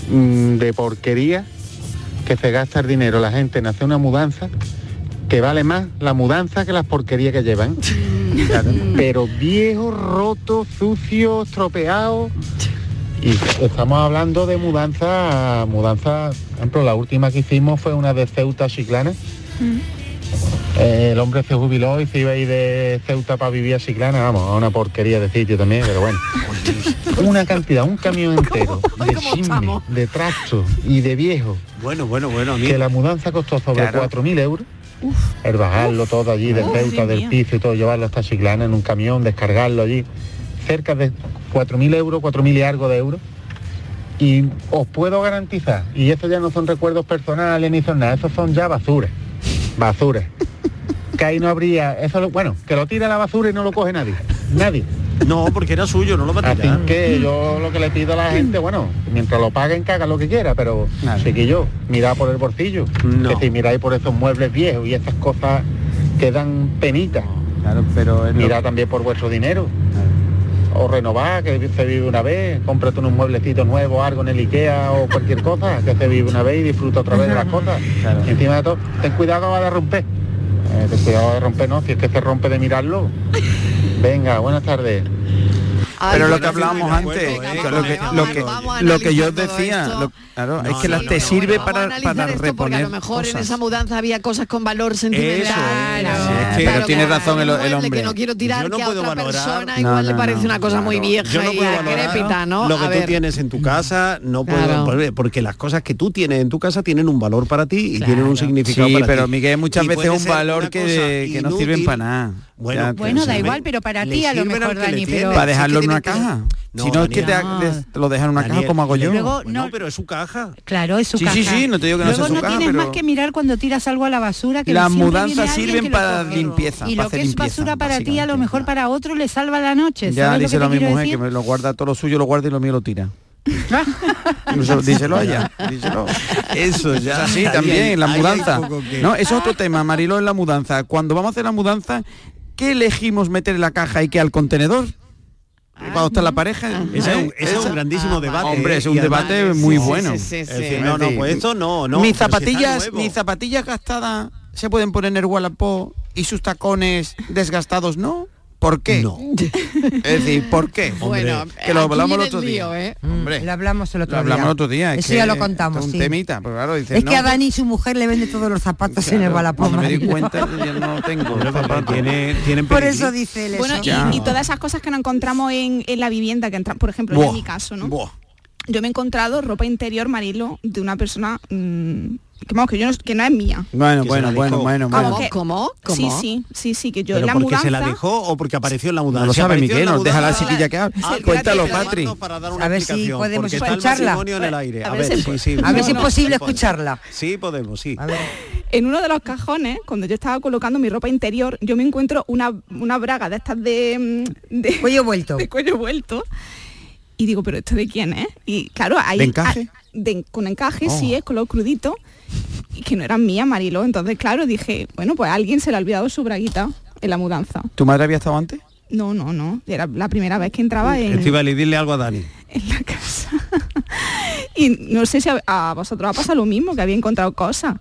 S26: mm, de porquería que se gasta el dinero la gente en hacer una mudanza que vale más la mudanza que las porquerías que llevan. Claro, Pero viejos, rotos, sucios, estropeados. Y estamos hablando de mudanza, mudanza, por ejemplo, la última que hicimos fue una de Ceuta a Chiclana. Eh, el hombre se jubiló y se iba a ir de Ceuta para vivir a Chiclana, vamos, a una porquería de sitio también, pero bueno. Una cantidad, un camión entero de chisme, de tractos y de viejo.
S6: Bueno, bueno, bueno,
S26: Que la mudanza costó sobre
S6: Claro.
S26: 4.000 euros. El bajarlo todo allí de Ceuta, del piso y todo, llevarlo hasta Chiclana en un camión, descargarlo allí. Cerca de 4.000 euros, 4.000 y algo de euros. Y os puedo garantizar, y estos ya no son recuerdos personales ni son nada, esos son ya basura. Basura. que ahí no habría, eso lo- bueno, que lo tira a la basura y no lo coge nadie. Nadie.
S6: No, porque era suyo, no lo va a
S26: Así que yo lo que le pido a la gente, bueno, mientras lo paguen, que lo que quiera, pero sí que yo, mirad por el bolsillo. Que si miráis por esos muebles viejos y esas cosas que dan penita.
S9: Claro, pero
S26: mirad también por vuestro dinero. O renovar, que se vive una vez, cómprate unos mueblecitos nuevos, algo en el Ikea o cualquier cosa, que se vive una vez y disfruta otra vez de las cosas. Y encima de todo, ten cuidado va a romper. Eh, ten cuidado de romper, no, si es que se rompe de mirarlo. Venga, buenas tardes.
S9: Pero lo que hablábamos antes, lo que, lo que, lo que yo decía, lo- claro, es que las te sirve para, para
S5: esto porque a
S9: reponer
S5: lo mejor en esa mudanza había cosas con valor sentimental.
S9: es que- Pero tiene razón el- hombre.
S5: Que no quiero tirar,
S6: Yo no
S5: que a
S6: puedo
S5: otra
S6: valorar-
S5: persona igual
S6: no,
S5: le parece una cosa muy vieja
S6: Yo no
S5: y
S6: puedo valorar
S5: decrépita, ¿no?
S6: Lo que
S5: A
S6: tú
S5: ver.
S6: tienes en tu casa no puedo
S5: Claro.
S6: porque- porque las cosas que tú tienes en tu casa tienen un valor para ti y tienen un significado
S9: Sí,
S6: para
S9: pero
S6: ti.
S9: Miguel, muchas
S6: Y
S9: veces
S6: puede
S9: un valor que, no sirven para nada.
S6: Bueno, bueno,
S9: que-
S7: da igual, pero para ti a lo mejor,
S6: que
S7: Dani, pero...
S9: para dejarlo
S6: que
S9: en una
S6: que-
S9: caja.
S6: No,
S9: si no es que te, lo dejas en una caja como hago yo.
S7: Luego, no-
S6: pero es su caja.
S7: Claro, es su
S9: Sí,
S7: caja.
S9: sí, sí, no te digo que no
S7: Luego
S9: sea su
S7: no
S9: caja,
S7: tienes
S9: pero-
S7: más que mirar cuando tiras algo a la basura que
S9: Las mudanzas sirven
S7: que
S9: para limpieza,
S7: Y lo que es basura para ti a lo mejor para otro le salva la noche.
S9: Ya
S7: ¿sabes
S9: dice
S7: que
S9: lo
S7: te
S9: mi mujer
S7: decir?
S9: que me lo guarda todo lo suyo, lo guarda y lo mío lo tira. Díselo a ella, díselo.
S6: Eso ya.
S9: Sí, también, la mudanza.
S6: que-
S9: No, eso es otro tema, Mariló, en la mudanza. Cuando vamos a hacer la mudanza, ¿qué elegimos meter en la caja y qué al contenedor? Cuando está la pareja.
S6: Ese es un,
S9: ¿eh?
S6: ese es un
S9: Esa-
S6: grandísimo debate.
S9: Hombre,
S6: ¿eh?
S9: es un debate muy
S6: Sí, sí,
S9: bueno.
S6: sí, sí,
S9: Es
S6: sí.
S9: decir,
S6: No, no, pues esto no, no.
S9: Mis
S6: si
S9: zapatillas, mis zapatillas gastadas se pueden poner en el Wallapop y sus tacones desgastados no. ¿Por qué? No. Es decir, ¿por qué?
S5: Bueno,
S9: que lo
S5: aquí
S9: hablamos el otro
S5: lío,
S9: día.
S5: ¿eh?
S9: Hombre,
S27: Lo hablamos el otro
S9: lo hablamos
S27: día.
S9: el otro día. es
S27: Eso
S9: que
S27: ya lo contamos.
S9: es un
S27: sí.
S9: temita, pero claro, dice,
S27: es
S9: no,
S27: que a Dani su mujer le vende todos los zapatos en el.
S9: Cuando me di cuenta, yo no tengo zapatos.
S6: Tiene, tienen
S27: Por eso dice él
S28: Bueno,
S27: eso.
S28: Y, y todas esas cosas que nos encontramos en, en la vivienda, que entra, por ejemplo,
S9: Buah,
S28: en mi caso, ¿no?
S9: buah.
S28: Yo me he encontrado ropa interior, Marilo, de una persona mm, que, vamos, que, yo no, que no es mía.
S9: Bueno, bueno, bueno, bueno, bueno.
S5: ¿Cómo? ¿Cómo?
S28: Sí, sí, sí, sí, que yo
S6: ¿Pero
S28: en la
S6: porque
S28: mudanza...
S6: se la dejó o porque apareció en la mudanza?
S9: No lo sabe Miguel, nos deja la chiquilla que hable.
S6: Ah,
S9: Cuéntalo, Patri.
S6: Para dar una
S27: A ver si podemos escucharla.
S6: matrimonio en el aire. A,
S28: A
S6: ver,
S28: ver si-
S6: sí, sí.
S27: A ver si es
S28: No,
S27: posible escucharla.
S6: Sí, podemos, sí.
S27: A ver.
S28: en uno de los cajones, cuando yo estaba colocando mi ropa interior, yo me encuentro una, una braga de estas de, mm, de
S27: Cuello vuelto.
S28: de cuello vuelto. Y digo, pero esto de quién es? Y claro, ahí
S9: ¿De encaje?
S28: de- con encaje,
S9: Oh.
S28: sí, es color crudito. Y que no eran mías, Marilo. Entonces, claro, dije, bueno, pues a alguien se le ha olvidado su braguita en la mudanza.
S9: ¿Tu madre había estado antes?
S28: No, no, no. Era la primera vez que entraba en,
S6: dile algo a Dani.
S28: en la casa. y no sé si a, a vosotros ha pasado lo mismo, que había encontrado cosas.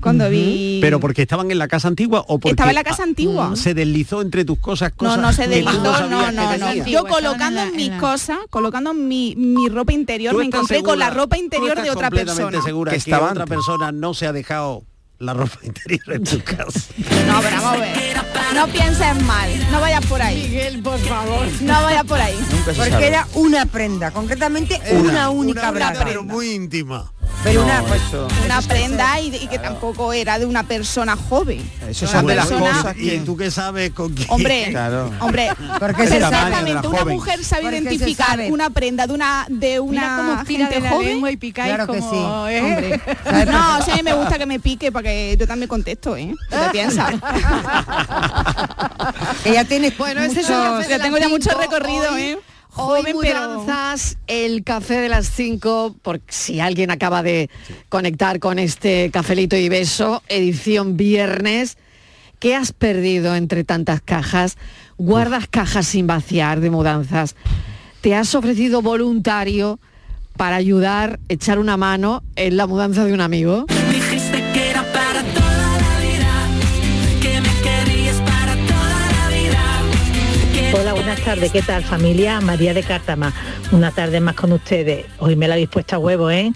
S28: Cuando vi...
S6: Pero porque estaban en la casa antigua o porque
S28: Estaba en la casa antigua.
S6: ah, se deslizó entre tus cosas
S28: No,
S6: cosas
S28: no se
S6: que tú
S28: deslizó, no, no, no.
S6: tenía.
S28: Yo colocando mis cosas, colocando mi, mi ropa interior,
S6: ¿Tú
S28: me encontré con la ropa
S6: tú
S28: interior
S6: estás
S28: de otra
S6: completamente
S28: persona.
S6: segura
S9: Que
S6: que,
S9: estaba
S6: otra persona no se ha dejado la ropa interior en tu casa.
S28: No, pero vamos a ver. No pienses mal, no vayas por ahí.
S5: Miguel, por favor.
S28: No vayas por ahí.
S9: Nunca se
S27: Porque
S9: sabe.
S27: era una prenda, concretamente una, única braga.
S6: pero muy íntima.
S27: Pero una,
S9: No,
S27: pues,
S9: eso-
S28: Una prenda y, y que tampoco era de una persona joven.
S9: Eso
S28: Una
S9: son de las cosas
S6: ¿Y
S9: que...
S6: tú qué sabes con quién?
S28: Hombre,
S9: Claro.
S28: hombre,
S27: Porque sabe.
S28: exactamente, una
S9: joven.
S28: mujer sabe
S27: Porque
S28: identificar
S27: sabe.
S28: una prenda de una de una gente joven.
S5: y picáis
S27: Claro que
S5: como,
S27: sí.
S5: ¿eh?
S28: Hombre. No, sí, me gusta que me pique para que yo también contesto, ¿eh? ¿Qué te piensas?
S27: que ya tienes
S5: Bueno, ese es café de
S28: Ya tengo ya mucho recorrido,
S5: Hoy-
S28: ¿eh?
S5: Hoy
S28: pero-
S5: mudanzas, el café de las 5, por si alguien acaba de conectar con este cafelito y beso, edición viernes. ¿Qué has perdido entre tantas cajas? ¿Guardas cajas sin vaciar de mudanzas? ¿Te has ofrecido voluntario para ayudar, echar una mano en la mudanza de un amigo?
S29: Buenas tardes. ¿Qué tal familia? María de Cártama. Una tarde más con ustedes. Hoy me la habéis puesto a huevo, ¿eh?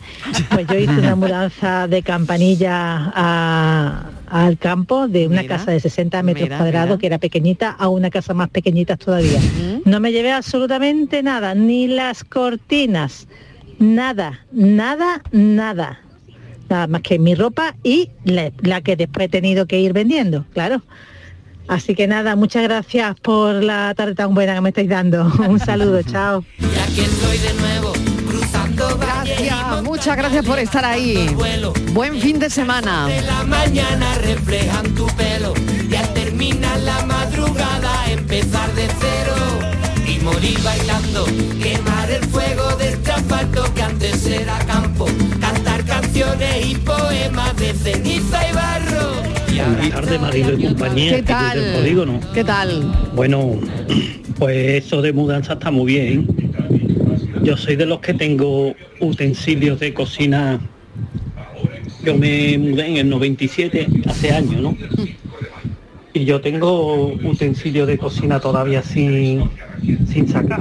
S29: Pues yo hice una mudanza de campanilla a- al campo de una
S5: Mira,
S29: casa de 60 metros
S5: mira,
S29: cuadrados
S5: mira.
S29: que era pequeñita a una casa más pequeñita todavía. No me llevé absolutamente nada, ni las cortinas, nada, nada, nada. Nada más que mi ropa y la, la que después he tenido que ir vendiendo, claro. Así que nada, muchas gracias por la tarde tan buena que me estáis dando. Un saludo, chao.
S30: Y aquí estoy de nuevo, cruzando
S5: Gracias, muchas gracias por estar ahí. Buen fin de semana.
S30: de la mañana reflejan tu pelo. Y al terminar la madrugada, empezar de cero. Y morir bailando, quemar el fuego de este asfalto que antes era campo. Cantar canciones y poemas de ceniza y barro.
S22: Buenas tardes, Marilo y compañía.
S5: ¿Qué tal?
S22: el polígono.
S5: ¿Qué tal?
S22: Bueno, pues eso de mudanza está muy bien. Yo soy de los que tengo utensilios de cocina. Yo me mudé en el 97, hace años, ¿no? Y yo tengo utensilios de cocina todavía sin, sin sacar.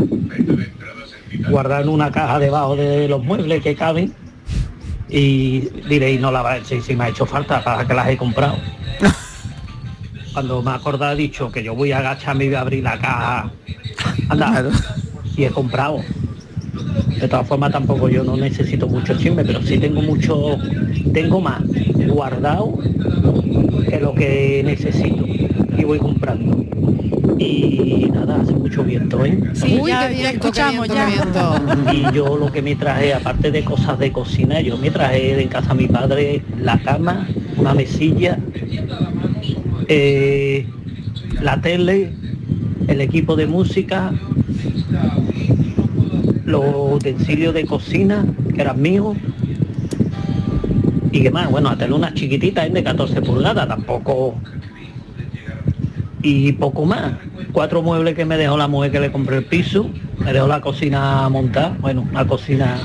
S22: Guardar en una caja debajo de los muebles que caben. Y diréis, no la va a decir si me ha hecho falta para que las he comprado. Cuando me he acordado he dicho que yo voy a agacharme y voy a abrir la caja. Anda. Y he comprado. De todas formas tampoco yo no necesito mucho chisme, pero sí tengo mucho, tengo más guardado que lo que necesito y voy comprando. Y nada, hace mucho viento, ¿eh?
S5: Uy, qué viento, qué viento, qué viento.
S22: Y yo lo que me traje, aparte de cosas de cocina, yo me traje de casa a mi padre la cama, una mesilla, eh, la tele, el equipo de música, los utensilios de cocina, que eran míos. Y qué más, bueno, hasta unas chiquititas de 14 pulgadas, tampoco. Y poco más. Cuatro muebles que me dejó la mujer que le compré el piso, me dejó la cocina montada, bueno, una cocina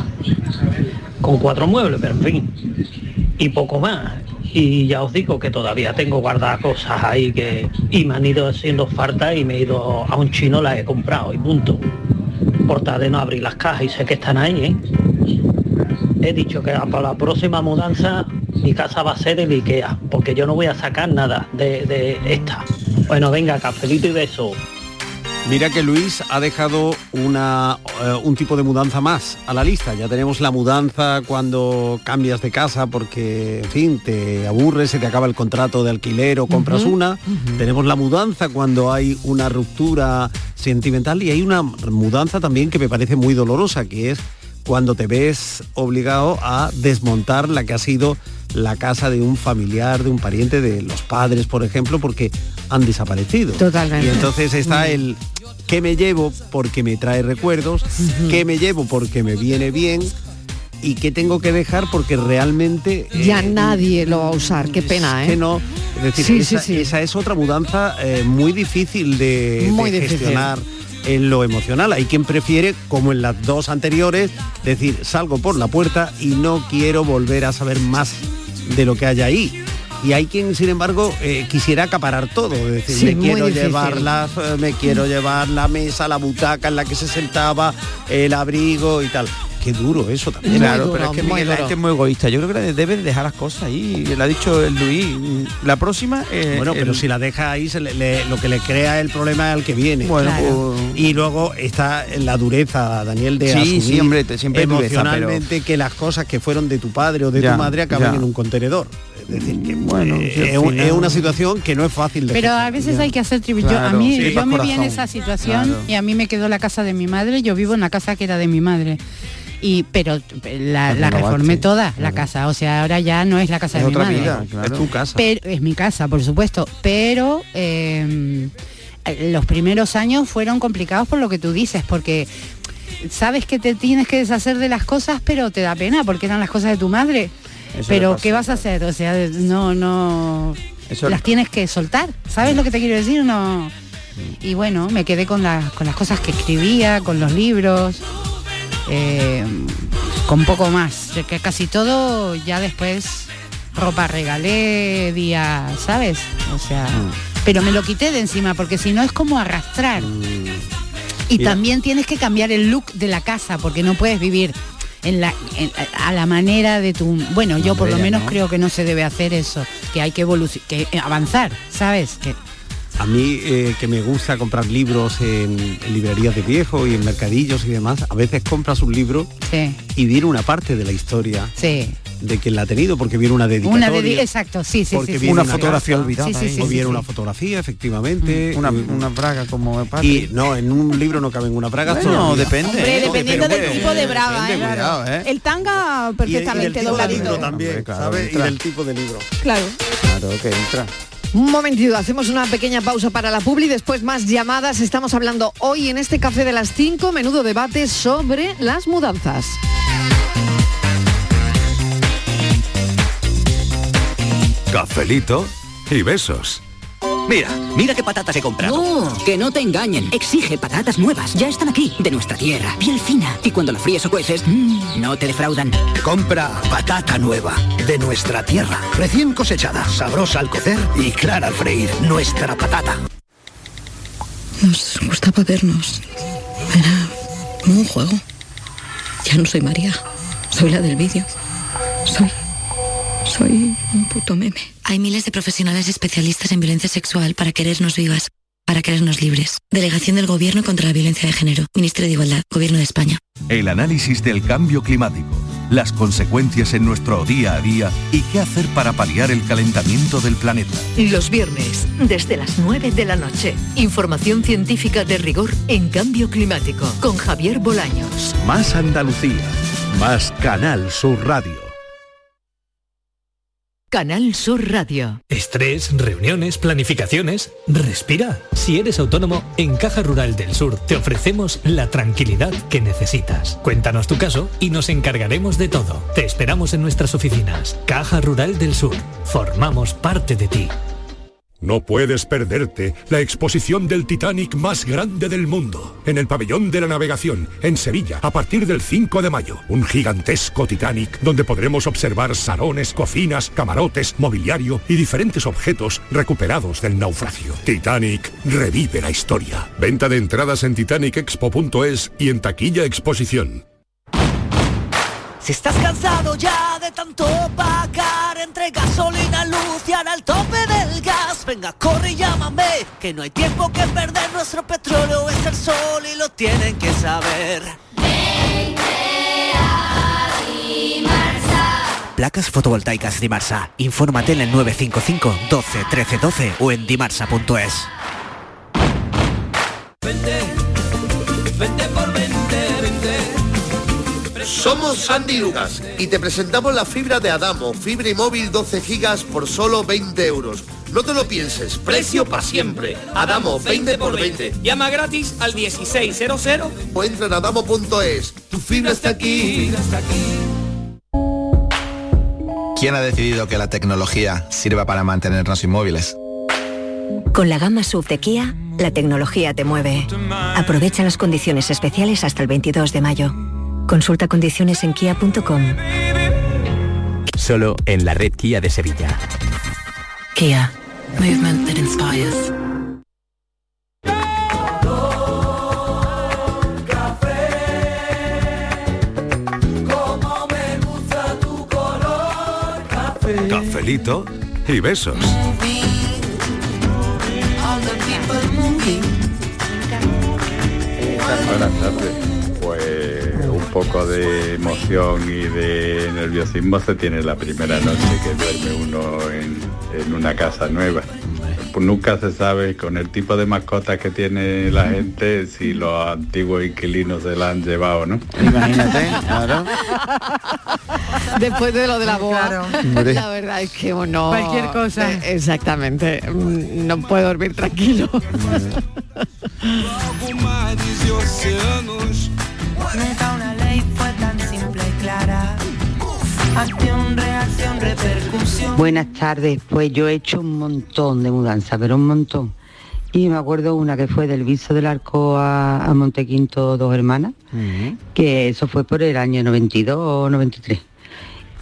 S22: con cuatro muebles, pero en fin. Y poco más. Y ya os digo que todavía tengo guardadas cosas ahí que. Y me han ido haciendo falta y me he ido a un chino, las he comprado y punto. Por de no abrir las cajas y sé que están ahí, ¿eh? He dicho que para la próxima mudanza mi casa va a ser el IKEA, porque yo no voy a sacar nada de, de esta. Bueno, venga, cafelito y beso.
S6: Mira que Luis ha dejado una, eh, un tipo de mudanza más a la lista. Ya tenemos la mudanza cuando cambias de casa porque, en fin, te aburres, se te acaba el contrato de alquiler o compras una. Tenemos la mudanza cuando hay una ruptura sentimental y hay una mudanza también que me parece muy dolorosa, que es cuando te ves obligado a desmontar la que ha sido la casa de un familiar, de un pariente, de los padres, por ejemplo, porque han desaparecido.
S5: Totalmente.
S6: Y entonces está el qué me llevo porque me trae recuerdos, qué me llevo porque me viene bien y qué tengo que dejar porque realmente
S5: Ya
S6: eh,
S5: nadie lo va a usar, qué pena, ¿eh?
S6: que no. Es decir,
S5: Sí, sí,
S6: esa,
S5: sí.
S6: esa es otra mudanza eh, muy difícil de,
S5: Muy
S6: de
S5: difícil.
S6: gestionar en lo emocional. Hay quien prefiere, como en las dos anteriores, decir, salgo por la puerta y no quiero volver a saber más de lo que hay ahí. Y hay quien, sin embargo, eh, quisiera acaparar todo. Es decir,
S5: Sí,
S6: me quiero
S5: difícil.
S6: llevar las, eh, me quiero llevar la mesa, la butaca en la que se sentaba, el abrigo y tal. Qué duro eso también.
S9: claro, pero es que Miguel, la gente es muy egoísta. Yo creo que debe de dejar las cosas ahí. Le ha dicho el Luis. La próxima. eh,
S6: Bueno, pero
S9: el-
S6: si la deja ahí, se le- le- lo que le crea el problema es al que viene.
S9: Bueno, Claro.
S6: y luego está la dureza, Daniel, de
S9: Sí,
S6: asumir
S9: sí, hombre, te- siempre hay dureza,
S6: emocionalmente que las cosas que fueron de tu padre o de
S9: Ya,
S6: tu madre acaben
S9: ya.
S6: en un contenedor. Es decir, que
S9: bueno,
S6: eh, es, un-
S9: final-
S6: es una situación que no es fácil de
S7: Pero
S6: gestionar.
S7: a veces hay que hacer tributo. A mí,
S6: sí,
S7: yo me vi en esa situación
S6: Claro.
S7: y a mí me quedó la casa de mi madre. Yo vivo en la casa que era de mi madre. Y pero la, reformé toda la casa. O sea, ahora ya no es la casa
S6: Es
S7: de mi
S6: otra
S7: madre.
S6: vida, claro. Es tu casa.
S7: Pero es mi casa, por supuesto. Pero eh, los primeros años fueron complicados por lo que tú dices, porque sabes que te tienes que deshacer de las cosas, pero te da pena porque eran las cosas de tu madre.
S9: Eso
S7: pero ¿qué vas a hacer? O sea, no, no.
S9: Eso-
S7: las tienes que soltar. ¿Sabes lo que te quiero decir? No. Y bueno, me quedé con las con las cosas que escribía, con los libros, eh, con poco más. Que casi todo ya después ropa regalé, día, ¿sabes? O sea, pero me lo quité de encima porque si no es como arrastrar. Y
S6: Mira.
S7: también tienes que cambiar el look de la casa porque no puedes vivir en la, en- a la manera de tu... Bueno, yo por lo menos
S6: no.
S7: creo que no se debe hacer eso, que hay que evolucionar, que avanzar, ¿sabes? Que
S6: A mí eh, que me gusta comprar libros en, en librerías de viejo y en mercadillos y demás, a veces compras un libro
S7: sí,
S6: y viene una parte de la historia
S7: sí.
S6: De quien la ha tenido, porque viene una dedicatoria.
S7: Una de exacto, sí, sí,
S6: porque
S7: sí, sí,
S6: viene una
S7: sí.
S6: fotografía olvidada
S7: sí, sí,
S6: o viene
S7: sí.
S6: una fotografía efectivamente
S9: Una,
S6: Eh,
S9: una braga como
S6: y no en un libro no cabe en una braga
S9: Bueno,
S6: todavía.
S9: depende,
S28: Hombre,
S9: ¿eh?
S28: dependiendo
S9: Pero
S28: del tipo de braga,
S9: depende,
S28: ¿eh?
S9: cuidado, ¿eh?
S28: El tanga perfectamente dobladito.
S6: también,
S9: claro,
S6: ¿sabes? Y del tipo de libro.
S28: Claro.
S9: Claro, que entra.
S5: Un momentito, hacemos una pequeña pausa para la publi, después más llamadas. Estamos hablando hoy en este café de las 5, menudo debate sobre las mudanzas.
S1: Cafelito y besos.
S31: Mira, mira qué patatas he comprado.
S32: No, que no te engañen. Exige patatas nuevas. Ya están aquí, de nuestra tierra. Piel fina. Y cuando la fríes o cueces, mm, no te defraudan.
S31: Compra patata nueva, de nuestra tierra. Recién cosechada, sabrosa al cocer y clara al freír. Nuestra patata.
S33: Nos gustaba vernos. Era como un juego. Ya no soy María. Soy la del vídeo. Soy. Soy un puto meme.
S34: Hay miles de profesionales especialistas en violencia sexual para querernos vivas, para querernos libres. Delegación del Gobierno contra la Violencia de Género. Ministerio de Igualdad. Gobierno de España.
S1: El análisis del cambio climático, las consecuencias en nuestro día a día y qué hacer para paliar el calentamiento del planeta.
S18: Los viernes, desde las 9 de la noche. Información científica de rigor en cambio climático con Javier Bolaños.
S17: Más Andalucía, más Canal Sur Radio.
S18: Canal Sur Radio.
S35: Estrés, reuniones, planificaciones. Respira. Si eres autónomo, en Caja Rural del Sur te ofrecemos la tranquilidad que necesitas. Cuéntanos tu caso y nos encargaremos de todo. Te esperamos en nuestras oficinas. Caja Rural del Sur. Formamos parte de ti.
S36: No puedes perderte la exposición del Titanic más grande del mundo, en el Pabellón de la Navegación, en Sevilla, a partir del 5 de mayo. Un gigantesco Titanic donde podremos observar salones, cocinas, camarotes, mobiliario y diferentes objetos recuperados del naufragio. Titanic revive la historia. Venta de entradas en titanicexpo.es y en taquilla exposición.
S37: Si estás cansado ya de tanto pagar entre gasolina, luz y ahora el tope del gas, venga, corre y llámame, que no hay tiempo que perder, nuestro petróleo es el sol y lo tienen que saber.
S38: Placas fotovoltaicas Dimarsa. Infórmate en el 955 12 13 12 o en dimarsa.es.
S30: Vente, vente por.
S39: Somos Sandy Lucas y te presentamos la fibra de Adamo, fibra y móvil 12 gigas por solo 20 euros. No te lo pienses, precio para siempre. Adamo, 20 por 20.
S40: Llama gratis al 1600.
S39: O entra en adamo.es. Tu fibra está aquí.
S41: ¿Quién ha decidido que la tecnología sirva para mantenernos inmóviles?
S42: Con la gama SUV de Kia, la tecnología te mueve. Aprovecha las condiciones especiales hasta el 22 de mayo. Consulta condiciones en kia.com.
S43: Solo en la red Kia de Sevilla.
S42: Kia. Movement that inspires.
S30: Como me gusta tu color café.
S1: Cafelito y besos.
S44: Buenas tardes. Un poco de emoción y de nerviosismo se tiene la primera noche que duerme uno en, en una casa nueva. Pues nunca se sabe con el tipo de mascotas que tiene la gente si los antiguos inquilinos se la han llevado, ¿no?
S9: Imagínate, claro.
S5: Después de lo de la boa,
S9: Claro.
S5: La verdad es que uno...
S7: Cualquier cosa.
S5: Eh, Exactamente. Mm, No puede dormir tranquilo.
S30: y océanos. Nunca una ley fue tan simple y clara. Acción, reacción, repercusión.
S45: Buenas tardes, pues yo he hecho un montón de mudanzas, pero un montón. Y me acuerdo una que fue del Viso del Arco a, a Montequinto, dos hermanas, que eso fue por el año 92 o 93.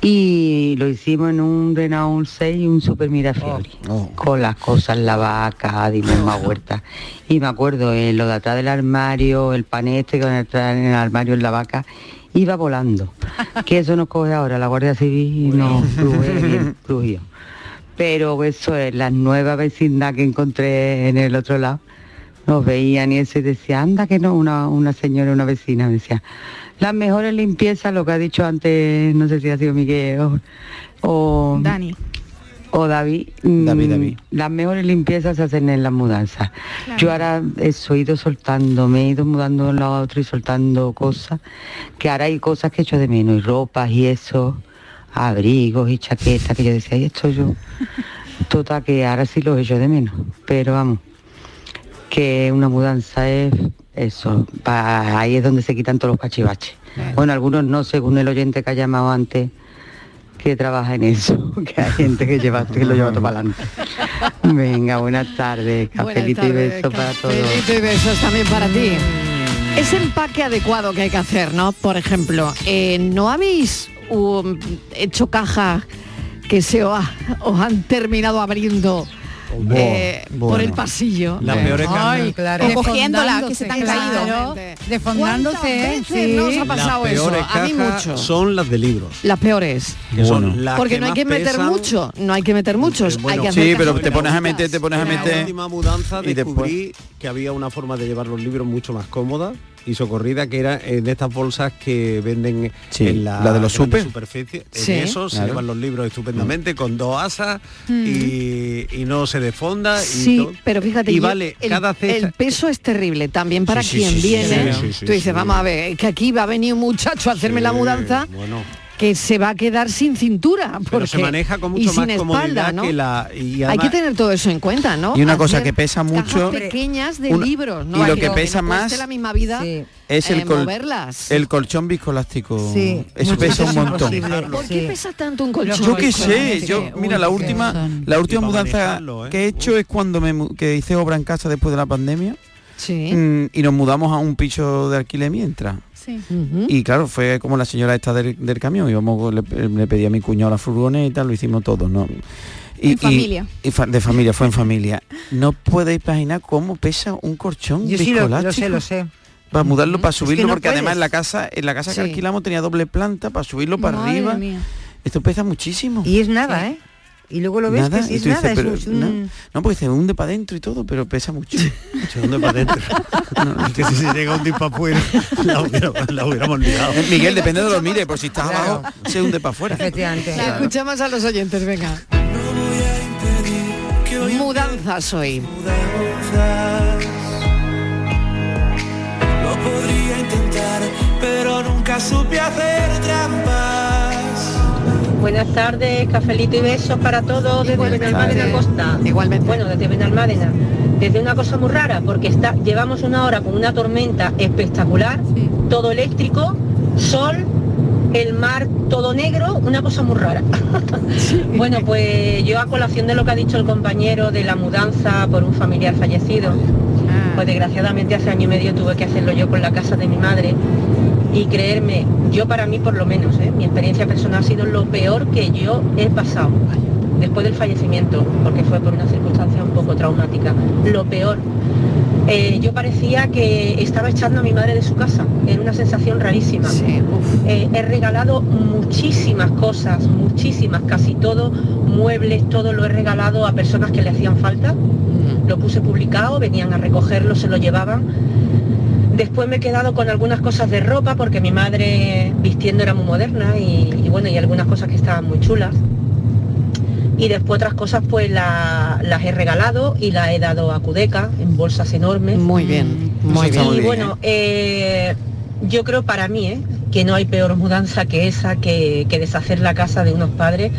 S45: Y lo hicimos en un Renault 6 y un Super Mirafiori, con las cosas, la vaca, más huerta. Y me acuerdo, en lo de atrás del armario, el pan este con atrás en el armario en la vaca, iba volando. Que eso nos coge ahora la Guardia Civil cruje bien. Pero eso es la nueva vecindad que encontré en el otro lado. Nos veían y eso y decía, anda que no, una, una señora, una vecina, me decía, las mejores limpiezas, lo que ha dicho antes, no sé si ha sido Miguel o, o
S28: Dani.
S45: o David, mm,
S9: David, David.
S45: las mejores limpiezas se hacen en las mudanzas.
S28: Claro.
S45: Yo ahora eso he ido soltando, me he ido mudando de un lado a otro y soltando cosas, que ahora hay cosas que echo de menos, y ropas y eso, abrigos y chaquetas, que yo decía, y esto yo, total que ahora sí los echo de menos, pero vamos, que una mudanza es eso, pa- ahí es donde se quitan todos los cachivaches. Bueno, algunos no, según el oyente que ha llamado antes, que trabaja en eso, que hay gente que, lleva, que lo lleva todo para adelante. Venga, buenas tardes,
S5: Buenas
S45: cafelito y
S5: tardes,
S45: beso para todos.
S5: cafelito y besos también para ti. Ese empaque adecuado que hay que hacer, ¿no? Por ejemplo, eh, ¿no habéis um, hecho cajas que se os, ha- os han terminado abriendo Eh, por
S6: bueno.
S5: el pasillo?
S6: Las peores
S28: Ay,
S6: cajas-
S28: o cogiéndola, que se te han caído.
S5: Desfondándose. ¿No os ha pasado
S6: Las
S5: eso?
S6: peores
S5: A mí
S6: cajas
S5: mucho.
S6: son las de libros.
S5: Las peores.
S6: que son las
S5: Porque no hay que meter
S6: pesan.
S5: mucho, no hay que meter muchos, hay que hacer
S9: sí, pero te pones a meter, te pones a
S6: En la
S9: meter.
S6: última mudanza
S9: y
S6: descubrí que había una forma de llevar los libros mucho más cómoda y socorrida que era en estas bolsas que venden
S9: Sí,
S6: en la,
S9: la de los super.
S6: superficies.
S5: Sí.
S6: En eso se llevan los libros estupendamente con dos asas
S5: Mm.
S6: y, y no se desfonda y
S5: Sí,
S6: todo.
S5: pero fíjate,
S6: y
S5: yo-
S6: vale
S5: el,
S6: cada cesta
S5: el peso es terrible también para
S6: Sí,
S5: quien
S6: sí, sí,
S5: viene.
S6: sí, sí,
S5: Tú dices,
S6: sí.
S5: vamos a ver, que aquí va a venir un muchacho a hacerme
S6: Sí,
S5: la mudanza.
S6: bueno.
S5: Que se va a quedar sin cintura.
S6: Pero se
S5: porque-
S6: maneja con
S5: y
S6: mucho más
S5: espalda, ¿no?
S6: que la... Y
S5: Hay que tener todo eso en cuenta, ¿no?
S9: Y una cosa
S5: Hacer
S9: que pesa mucho-
S5: cajas pequeñas de
S9: Una-
S5: libros, ¿no?
S9: y lo que pesa
S5: cueste
S9: más
S5: la misma vida
S9: Es el,
S5: eh,
S9: col-
S5: moverlas.
S9: el colchón viscoelástico.
S5: Sí,
S9: Eso pesa un montón.
S5: ¿Por qué pesa tanto un colchón?
S9: Yo qué sé, yo mira la última la última mudanza que he hecho es cuando me que hice obra en casa después de la pandemia.
S5: Sí.
S9: Mm, y nos mudamos a un piso de alquiler mientras.
S28: Sí.
S9: Y claro, fue como la señora esta del, del camión, íbamos, le, le pedí a mi cuñado la furgoneta, lo hicimos todos, ¿no? Y,
S28: En familia.
S9: y fa- de familia, fue en familia. No podéis imaginar cómo pesa un colchón
S46: Yo sí lo, lo sé,
S9: viscoelástico.
S46: lo sé.
S9: Para mudarlo, para
S46: Es que
S9: subirlo,
S46: no
S9: porque además en la casa, en la casa que alquilamos tenía doble planta, para subirlo para
S46: Madre
S9: arriba.
S46: mía.
S9: Esto pesa muchísimo.
S46: Y es nada, ¿eh? Y luego lo ves
S9: Nada,
S46: que
S9: y
S46: es
S9: tú dices,
S46: nada, es
S9: pero
S46: un-
S9: no, no, porque se hunde para adentro y todo, pero pesa mucho.
S6: Se hunde para adentro. que si se llega un dip para afuera, la, hubiera- la hubiéramos liado.
S9: Eh, Miguel, depende de lo mire, por si estás
S46: Claro.
S9: abajo, se hunde para afuera.
S46: Efectivamente.
S5: Escuchamos a los oyentes, venga. Mudanzas hoy.
S30: Lo podría intentar, pero nunca supe hacer trampas.
S47: Buenas tardes, cafelito y besos para todos desde Benalmádena Costa.
S5: Igualmente.
S47: Bueno, desde Benalmádena. Desde una cosa muy rara, porque está, llevamos una hora con una tormenta espectacular, todo eléctrico, sol, el mar todo negro, una cosa muy rara. bueno, pues yo a colación de lo que ha dicho el compañero de la mudanza por un familiar fallecido, pues desgraciadamente hace año y medio tuve que hacerlo yo con la casa de mi madre y creerme, yo para mí por lo menos, ¿eh? mi experiencia personal ha sido lo peor que yo he pasado después del fallecimiento, porque fue por una circunstancia un poco traumática, lo peor. Eh, yo parecía que estaba echando a mi madre de su casa, era una sensación rarísima. Eh, he regalado muchísimas cosas, muchísimas, casi todo, muebles, todo lo he regalado a personas que le hacían falta. Lo puse publicado, venían a recogerlo, se lo llevaban. Después me he quedado con algunas cosas de ropa porque mi madre vistiendo era muy moderna y, y bueno, y algunas cosas que estaban muy chulas. Y después otras cosas pues la- las he regalado y las he dado a Cudeca en bolsas enormes.
S5: Muy bien, muy
S47: y
S5: bien.
S47: bueno, eh, yo creo para mí ¿eh? que no hay peor mudanza que esa, que, que deshacer la casa de unos padres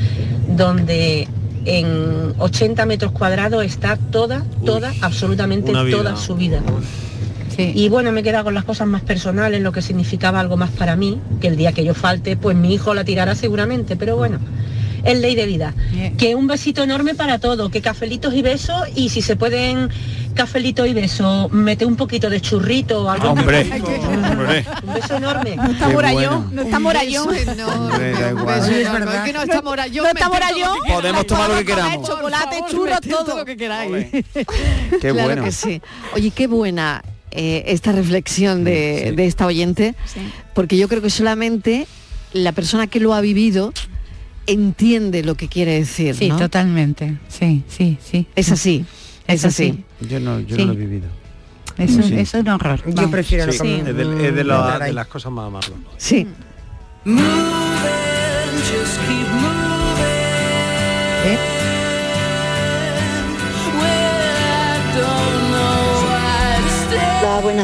S47: donde en 80 metros cuadrados está toda, toda, absolutamente toda su vida. Y bueno, me he quedado con las cosas más personales, lo que significaba algo más para mí, que el día que yo falte, pues mi hijo la tirará seguramente, pero bueno, es ley de vida. Que un besito enorme para todos, que cafelitos y besos, y si se pueden cafelitos y besos, mete un poquito de churrito o algo.
S9: Hombre,
S47: hombre. Un beso enorme.
S28: No está
S47: bueno.
S28: no está Morayón.
S9: Hombre, da igual.
S5: Beso enorme. Es que no está Morayón.
S28: No está
S5: todo.
S9: Podemos tomar lo que
S5: Podemos
S9: queramos.
S5: comer
S28: Chocolate, churros, todo.
S5: lo que queráis.
S9: Qué
S5: claro
S9: bueno.
S5: que sí. Oye, qué buena eh, esta reflexión de, de esta oyente, porque yo creo que solamente la persona que lo ha vivido entiende lo que quiere decir.
S7: Sí,
S5: ¿no?
S7: totalmente. Sí, sí, sí.
S5: Es así. Es así.
S9: Yo no, yo
S7: Sí.
S9: no lo he vivido.
S7: Es un,
S9: Sí.
S7: es un horror.
S46: Yo
S7: Vamos.
S46: prefiero
S6: Sí,
S46: no
S6: es, de, es de la-
S46: entrar ahí.
S6: de las cosas más amargas.
S5: Sí.
S30: Just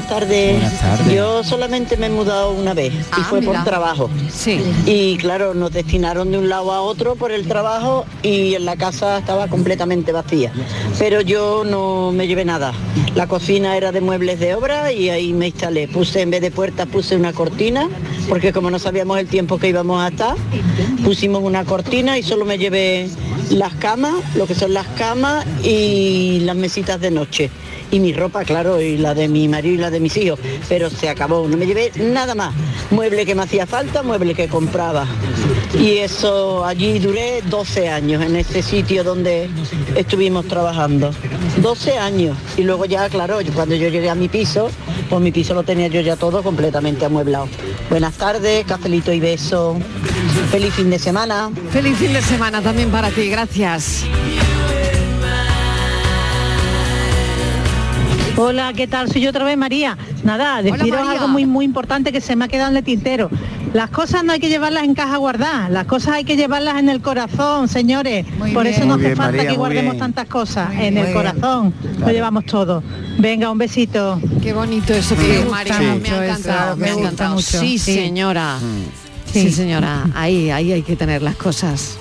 S48: buenas tardes.
S9: Buenas tardes.
S48: Yo solamente me he mudado una vez y
S5: Ah,
S48: fue
S5: mira.
S48: por trabajo.
S5: Sí.
S48: Y claro, nos destinaron de un lado a otro por el trabajo y en la casa estaba completamente vacía. Pero yo no me llevé nada. La cocina era de muebles de obra y ahí me instalé. Puse en vez de puertas puse una cortina porque como no sabíamos el tiempo que íbamos a estar, pusimos una cortina y solo me llevé las camas, lo que son las camas y las mesitas de noche. Y mi ropa, claro, y la de mi marido y la de mis hijos. Pero se acabó, no me llevé nada más. Mueble que me hacía falta, mueble que compraba. Y eso, allí duré 12 años en ese sitio donde estuvimos trabajando. 12 años. Y luego ya, claro, cuando yo llegué a mi piso, pues mi piso lo tenía yo ya todo completamente amueblado. Buenas tardes, cafelito y beso. Feliz fin de semana.
S5: Feliz fin de semana también para ti. Gracias.
S49: Hola, ¿qué tal? Soy yo otra vez María. Nada, deciros
S5: María.
S49: algo muy muy importante que se me ha quedado en el tintero. Las cosas no hay que llevarlas en caja guardadas, las cosas hay que llevarlas en el corazón, señores. Por
S5: bien.
S49: eso no hace
S9: bien,
S49: falta
S9: María,
S49: que guardemos
S9: bien.
S49: tantas cosas.
S46: Muy
S49: en
S46: bien.
S49: el corazón lo llevamos todo. Venga, un besito.
S5: Qué bonito eso que María. me ha encantado,
S49: me
S5: me ha encantado.
S49: mucho,
S5: Sí,
S49: sí.
S5: señora. Sí, señora, ahí, ahí hay que tener las cosas.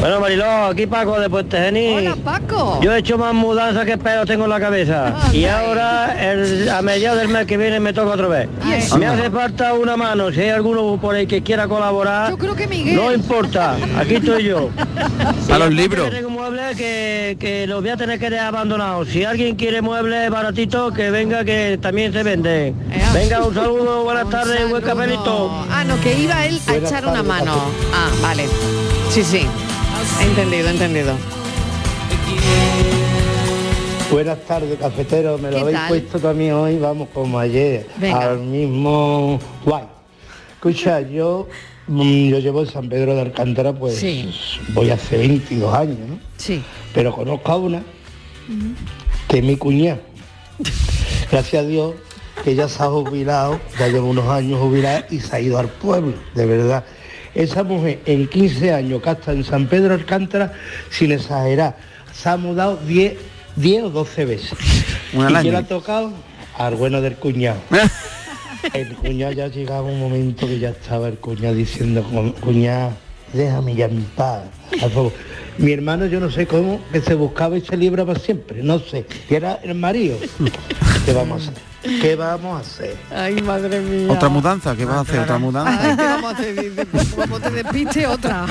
S50: Bueno, Mariló, aquí Paco de Puente Genil.
S5: Hola, Paco.
S50: Yo he hecho más mudanzas que pelos tengo en la cabeza. y ahora, el- a mediados del mes que viene, me toca otra vez.
S5: eso?
S50: Me hace falta una mano. Si hay alguno por ahí que quiera colaborar,
S5: Yo creo que Miguel.
S50: no importa. Aquí estoy yo.
S9: A los libros.
S50: Tengo muebles que, que los voy a tener que dejar abandonados. Si alguien quiere muebles baratitos, que venga, que también se vende. Venga, un saludo, buenas tardes, buen cafelito.
S5: Ah, no, que iba él a
S50: Buenas
S5: echar una mano. Ah, vale. Sí, sí. Entendido, entendido.
S51: Buenas tardes, cafetero. Me lo
S5: ¿Qué
S51: habéis
S5: tal?
S51: puesto también hoy, vamos como ayer,
S5: Venga.
S51: al mismo guay. Escucha, yo, mm, yo llevo en San Pedro de Alcántara, pues
S5: Sí.
S51: voy hace 22 años, ¿no?
S5: Sí.
S51: Pero conozco a una que es mi cuñada. Gracias a Dios que ya se ha jubilado, ya lleva unos años jubilada y se ha ido al pueblo, de verdad. Esa mujer en 15 años que hasta en San Pedro Alcántara, sin exagerar, se ha mudado 10, 10 o 12 veces.
S9: Una
S51: ¿Y
S9: año.
S51: quién le ha tocado? Al bueno del cuñado. El cuñado ya llegaba un momento que ya estaba el cuñado diciendo, "Cu- cuñado, déjame ya en paz. por favor". Mi hermano yo no sé cómo que se buscaba ese libro para siempre, no sé. Y era el marido. ¿Qué vamos a hacer? ¿Qué vamos a hacer?
S5: Ay, madre mía.
S9: Otra mudanza, ¿qué vas a hacer? Otra mudanza.
S5: Ay, ¿qué vamos a hacer? Como te despiste otra.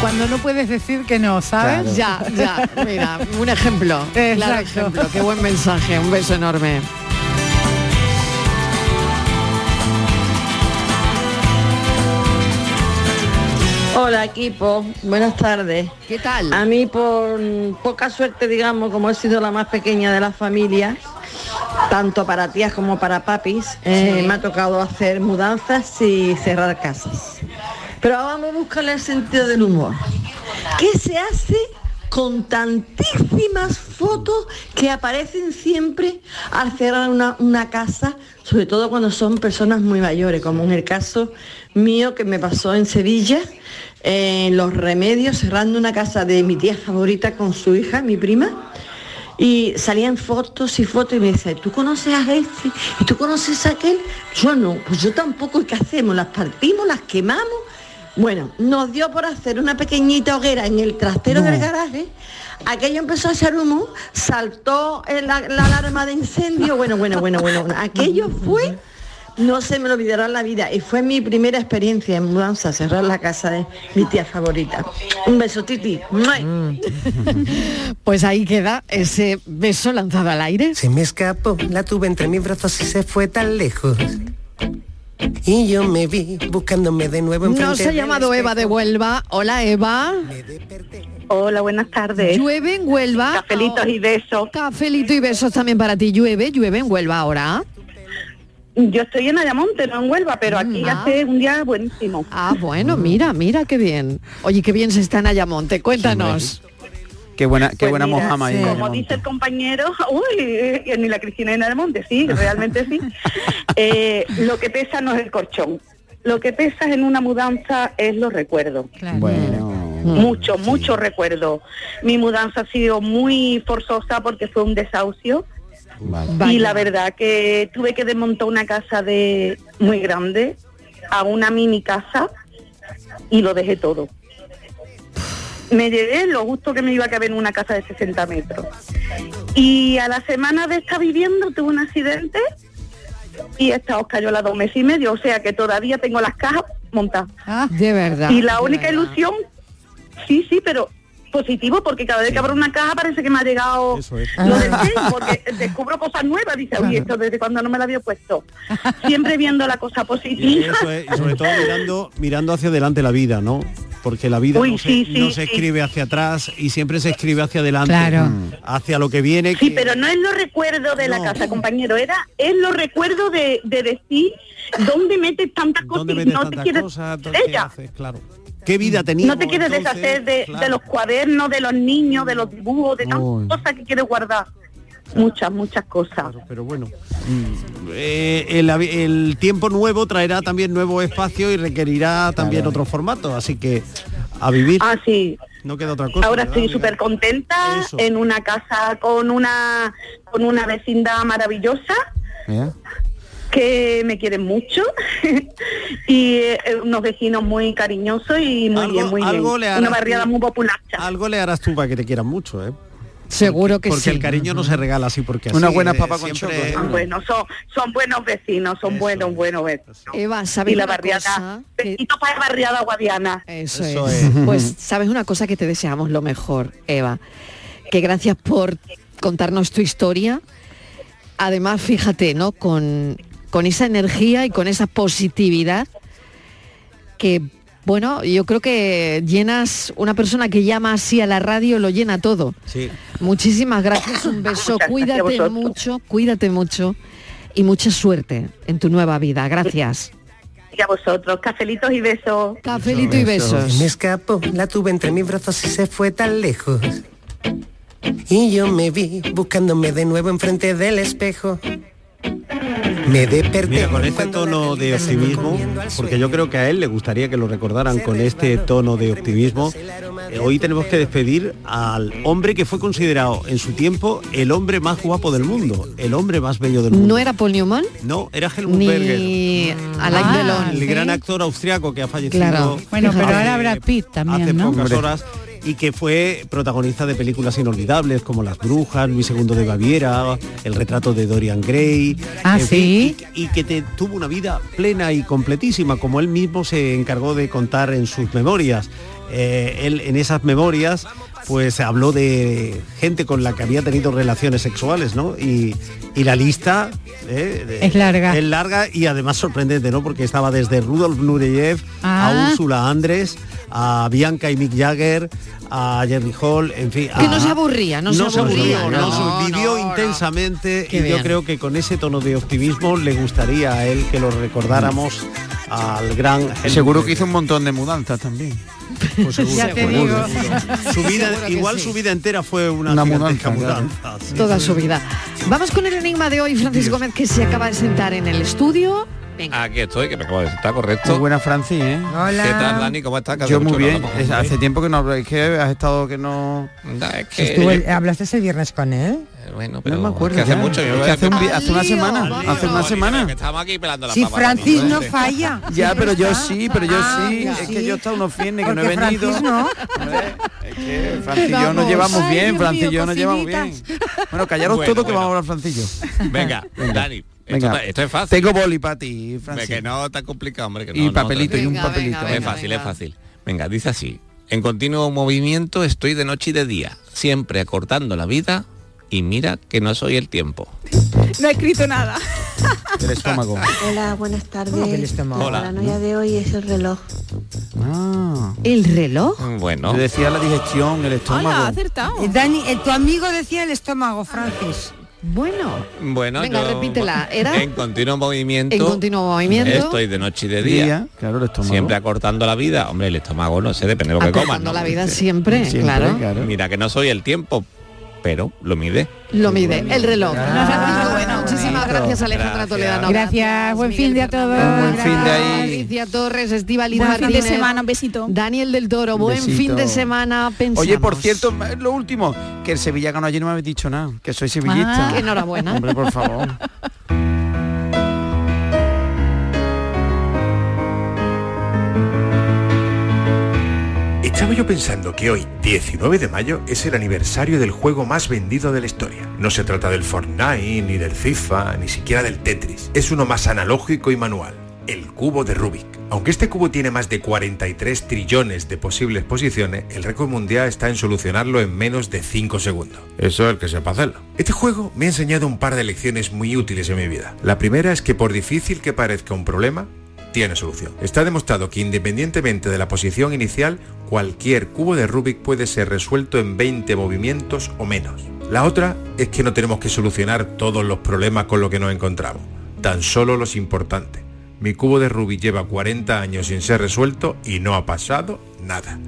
S52: Cuando no puedes decir que no, ¿sabes?
S5: Ya, ya, mira, un ejemplo. Claro
S52: Exacto.
S5: ejemplo. Qué buen mensaje, un beso enorme.
S52: Hola equipo, buenas tardes.
S5: ¿Qué tal?
S52: A mí por poca suerte, digamos, como he sido la más pequeña de la familia, tanto para tías como para papis, eh,
S5: Sí.
S52: me ha tocado hacer mudanzas y cerrar casas. Pero vamos a buscarle el sentido del humor. ¿Qué se hace con tantísimas fotos que aparecen siempre al cerrar una, una casa, sobre todo cuando son personas muy mayores, como en el caso mío que me pasó en Sevilla, en Los Remedios, cerrando una casa de mi tía favorita con su hija, mi prima, y salían fotos y fotos y me dice, ¿tú conoces a este? ¿Y tú conoces a aquel? Yo no, pues yo tampoco, ¿y qué hacemos? ¿Las partimos? ¿Las quemamos? Bueno, nos dio por hacer una pequeñita hoguera en el trastero del garaje. Aquello empezó a hacer humo, saltó la, la alarma de incendio. Bueno, bueno, bueno, bueno. Aquello fue, no se me lo olvidará la vida. Y fue mi primera experiencia en mudanza, cerrar la casa de mi tía favorita. Un beso, Titi. ¡Mua!
S5: Pues ahí queda ese beso lanzado al aire.
S53: Se me escapó, la tuve entre mis brazos y se fue tan lejos. Y yo me vi buscándome de nuevo en
S5: Nos ha llamado Eva de Huelva. Hola Eva.
S54: Hola, buenas tardes.
S5: Llueve en Huelva.
S54: Cafelitos y besos.
S5: Cafelito y besos también para ti. Llueve, llueve en Huelva ahora.
S54: Yo estoy en Ayamonte, no en Huelva, pero aquí
S5: Ah.
S54: hace un día buenísimo.
S5: Ah, bueno, mira, mira qué bien. Oye, qué bien se está en Ayamonte. Cuéntanos.
S9: Qué buena, qué
S54: Pues
S9: buena
S54: mira,
S9: mojama ahí.
S54: Como dice el compañero, uy, y ni la Cristina en Ayamonte, sí, realmente sí. Eh, lo que pesa no es el colchón. Lo que pesa en una mudanza es los recuerdos.
S9: Bueno.
S54: Mucho, mucho recuerdo. Mi mudanza ha sido muy forzosa porque fue un desahucio. Y la verdad que tuve que desmontar una casa de muy grande a una mini casa y lo dejé todo. Me llevé lo justo que me iba a caber en una casa de 60 metros. Y a la semana de estar viviendo tuve un accidente y esta os cayó a las dos meses y medio, o sea que todavía tengo las cajas montadas.
S5: De verdad.
S54: Y la única
S5: verdad.
S54: ilusión, sí, sí, pero positivo, porque cada vez que abro una caja parece que me ha llegado lo del tren, porque descubro cosas nuevas, dice, oye, esto desde cuando no me la había puesto. Siempre viendo la cosa positiva.
S6: es, y sobre todo mirando, mirando hacia adelante la vida, ¿no? Porque la vida
S54: Uy,
S6: no, se,
S54: sí, sí,
S6: no se
S54: sí.
S6: escribe hacia atrás y siempre se escribe hacia adelante,
S54: Claro.
S6: mm, hacia lo que viene.
S54: Sí,
S6: que-
S54: pero no es los recuerdos de la casa, compañero, era es los recuerdos de, de decir dónde metes tantas cosas
S6: ¿Dónde
S54: y no te
S6: tantas
S54: quieres
S6: cosas? ¿Qué
S54: ella.
S6: haces? Claro. ¿Qué vida tenía?
S54: No te quieres deshacer de, de los cuadernos, de los niños, de los dibujos, de tantas
S6: Uy.
S54: cosas que quieres guardar. Muchas, muchas cosas.
S6: Pero bueno, eh, el, el tiempo nuevo traerá también nuevo espacio y requerirá también otro formato, así que a vivir.
S54: Ah, sí.
S6: No queda otra cosa.
S54: Ahora
S6: ¿verdad,
S54: estoy súper contenta
S6: Eso.
S54: en una casa con una con una vecindad maravillosa. Que me quieren mucho y eh, unos vecinos muy cariñosos y muy bien, muy bien.
S6: algo le harás
S54: Una barriada
S6: tú-
S54: muy popular.
S6: Algo le harás tú para que te quieran mucho, ¿eh?
S5: Seguro que
S6: porque
S5: sí.
S6: el cariño no se regala así porque así.
S9: Buenas
S6: eh,
S9: papas con choco.
S54: Son buenos, son, son buenos vecinos, son buenos, buenos vecinos.
S5: Eva, ¿sabes
S54: Y la
S5: una
S54: barriada, para la barriada guadiana.
S5: Eso,
S6: Eso
S5: es.
S6: es.
S5: Pues sabes una cosa que te deseamos lo mejor, Eva. Que gracias por contarnos tu historia. Además, fíjate, ¿no? Con, con esa energía y con esa positividad que, bueno, yo creo que llenas una persona que llama así a la radio, lo llena todo.
S6: Sí.
S5: Muchísimas gracias, un beso,
S54: Muchas
S5: cuídate mucho, cuídate mucho y mucha suerte en tu nueva vida. Gracias.
S54: Y a vosotros, cafelitos y besos.
S5: Cafelito y besos.
S53: Me escapó, la tuve entre mis brazos y se fue tan lejos. Y yo me vi buscándome de nuevo enfrente del espejo. Me desperté.
S6: Mira, con este tono de optimismo, porque yo creo que a él le gustaría que lo recordaran con este tono de optimismo, eh, hoy tenemos que despedir al hombre que fue considerado en su tiempo el hombre más guapo del mundo, el hombre más bello del mundo.
S5: ¿No era Paul Newman?
S6: No, era Helmut Berger.
S5: Alain
S7: Ah,
S5: Delon.
S6: el
S7: ¿sí?
S6: gran actor austriaco que ha fallecido
S5: Claro.
S7: Bueno, pero
S6: hace-
S7: ahora Brad Pitt también,
S6: hace
S7: ¿no?
S6: pocas
S9: Hombre.
S6: horas y que fue protagonista de películas inolvidables como Las Brujas, Luis II de Baviera, El retrato de Dorian Gray.
S7: Ah,
S6: fin,
S7: ¿sí?
S6: y, y que te, tuvo una vida plena y completísima, como él mismo se encargó de contar en sus memorias. Eh, él en esas memorias pues habló de gente con la que había tenido relaciones sexuales, ¿no? Y, y la lista eh,
S7: Es larga.
S6: Es larga y además sorprendente, ¿no? Porque estaba desde Rudolf Nureyev
S7: Ah.
S6: a Úrsula Andrés, a Bianca y Mick Jagger, a Jerry Hall, en fin.
S5: Que
S6: a-
S5: no se aburría, no se aburría,
S6: no,
S5: no,
S6: vivió
S5: no, no.
S6: intensamente
S5: Qué
S6: y yo creo que con ese tono de optimismo le gustaría a él que lo recordáramos al gran
S9: Seguro que hizo un montón de mudanzas también.
S6: Pues seguro,
S7: Ya te
S6: seguro,
S7: digo.
S6: seguro. Su vida, igual
S5: sí.
S6: su vida entera fue una,
S9: Una mudanza, claro.
S6: mudanza, sí.
S5: Toda su vida. Vamos con el enigma de hoy, Francis Gómez, que se acaba de sentar en el estudio. Venga.
S55: Aquí estoy, que me acabo de sentar,
S9: Muy
S55: correcto.
S9: buena Francis, ¿eh?
S55: ¿Qué tal, Dani? ¿Cómo estás?
S9: Yo muy bien. Es- hace tiempo que no. Es que has estado que no.
S55: Da, es que-
S56: Estuve- ¿Hablaste el viernes con él?
S55: Bueno, pero
S9: No me acuerdo.
S55: es que hace
S9: ya.
S55: mucho.
S9: Es
S55: Yo
S9: que hace, un hace una
S5: lío,
S9: semana. Hace una semana.
S55: Que estamos aquí pelando la
S56: Si
S55: papa.
S56: Francis no
S55: este.
S56: falla.
S9: Ya, pero yo
S56: está.
S9: sí, pero yo
S56: Ah,
S9: sí. Es que yo he estado unos viernes que no he
S56: Porque
S9: venido.
S56: Francis no.
S9: Es que Francis y yo nos
S5: Vamos.
S9: llevamos bien, Francis y yo nos llevamos bien. Bueno, callaros
S55: Bueno,
S9: todos que vamos a hablar Francis.
S55: Venga, Dani. Esto,
S9: Venga.
S55: está- esto es fácil.
S9: Tengo boli para ti,
S55: Hombre,
S9: Francis.
S55: que no tan complicado, hombre. Que no,
S9: Y
S55: no,
S9: papelito, y un papelito.
S5: venga,
S55: Es
S5: venga.
S55: fácil, es fácil. Venga, dice así. En continuo movimiento estoy de noche y de día, siempre acortando la vida y mira que no soy el tiempo.
S28: No he escrito nada.
S9: El estómago.
S57: Hola, buenas tardes.
S55: Hola.
S57: La paranoia de hoy es el reloj.
S9: Ah.
S5: ¿El reloj?
S55: Bueno,
S9: Yo decía la digestión, el
S28: Hola,
S9: estómago.
S28: acertado.
S56: Eh, Dani, eh, tu amigo decía el estómago, Francis.
S5: Bueno,
S55: bueno.
S5: Venga,
S55: yo-
S5: repítela. ¿Era?
S55: En continuo movimiento.
S5: en continuo movimiento.
S55: Estoy de noche y de día.
S9: Día, claro, el estómago.
S55: Siempre acortando la vida. Hombre, el estómago no sé, depende de lo que comas.
S5: Acortando
S55: ¿no?
S5: la vida siempre,
S9: Siempre,
S5: claro.
S9: claro.
S55: Mira que no soy el tiempo, pero lo mide.
S5: Lo mide, el reloj.
S56: Ah,
S5: gracias Alejandra
S55: Gracias.
S5: Toledano.
S7: Gracias, buen
S5: Miguel
S7: fin de a todos.
S9: Un buen fin de ahí.
S5: Alicia Torres, Estivaliz
S28: Buen fin de
S5: Martínez,
S28: semana, un besito.
S5: Daniel del Toro, buen
S9: Besito.
S5: fin de semana. Pensamos.
S9: Oye, por cierto, lo último, que el Sevilla ganó ayer no me habéis dicho nada, que soy sevillista.
S5: Ah, enhorabuena.
S9: Hombre, por favor.
S58: Estaba yo pensando que hoy, 19 de mayo, es el aniversario del juego más vendido de la historia. No se trata del Fortnite, ni del FIFA, ni siquiera del Tetris. Es uno más analógico y manual. El cubo de Rubik. Aunque este cubo tiene más de 43 trillones de posibles posiciones, el récord mundial está en solucionarlo en menos de 5 segundos. Eso es el que sepa hacerlo. Este juego me ha enseñado un par de lecciones muy útiles en mi vida. La primera es que por difícil que parezca un problema, tiene solución. Está demostrado que independientemente de la posición inicial, cualquier cubo de Rubik puede ser resuelto en 20 movimientos o menos. La otra es que no tenemos que solucionar todos los problemas con lo que nos encontramos, tan solo los importantes. Mi cubo de Rubik lleva 40 años sin ser resuelto y no ha pasado nada.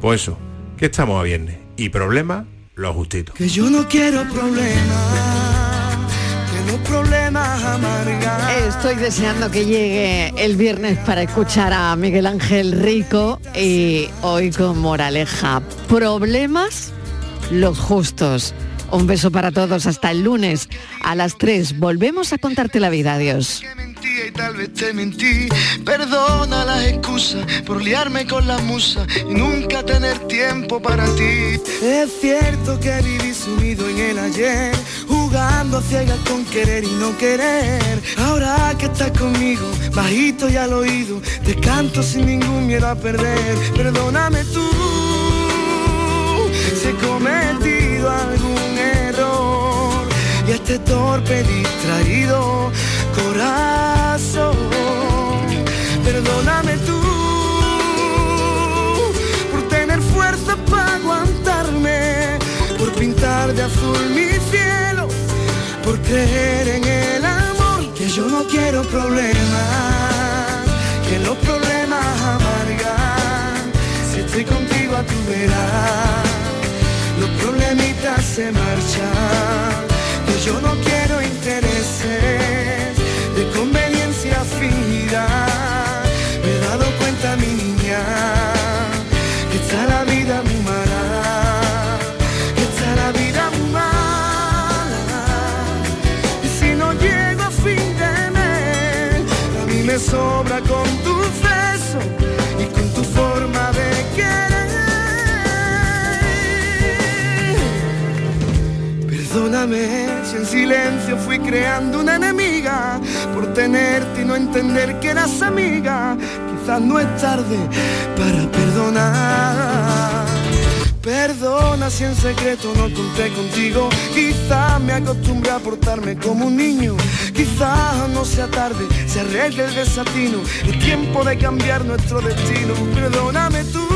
S58: Pues eso, que estamos a viernes y problema, lo justito.
S30: Que yo no quiero problemas,
S5: Estoy deseando que llegue el viernes para escuchar a Miguel Ángel Rico y hoy con moraleja. Problemas los justos. Un beso para todos hasta el lunes a las 3. Volvemos a contarte la vida. Adiós.
S59: y tal vez te mentí. Perdona las excusas por liarme con la musa y nunca tener tiempo para ti. Es cierto que viví sumido en el ayer, jugando a ciegas con querer y no querer. Ahora que estás conmigo, bajito y al oído, te canto sin ningún miedo a perder. Perdóname tú si he cometido algún y este torpe distraído corazón. Perdóname tú por tener fuerza para aguantarme, por pintar de azul mi cielo, por creer en el amor, que yo no quiero problemas, que los problemas amargan, si estoy contigo a tu verás, los problemitas se marchan, yo no quiero intereses de conveniencia fingida. Me he dado cuenta, mi niña, que está la vida muy mala, que está la vida muy mala. Y si no llego a fin de mes, a mí me sobra con tu beso y con tu forma de querer. Perdóname silencio fui creando una enemiga por tenerte y no entender que eras amiga. Quizás no es tarde para perdonar. Perdona si en secreto no conté contigo. Quizás me acostumbré a portarme como un niño. Quizás no sea tarde, se arregle el desatino. Es tiempo de cambiar nuestro destino. Perdóname tú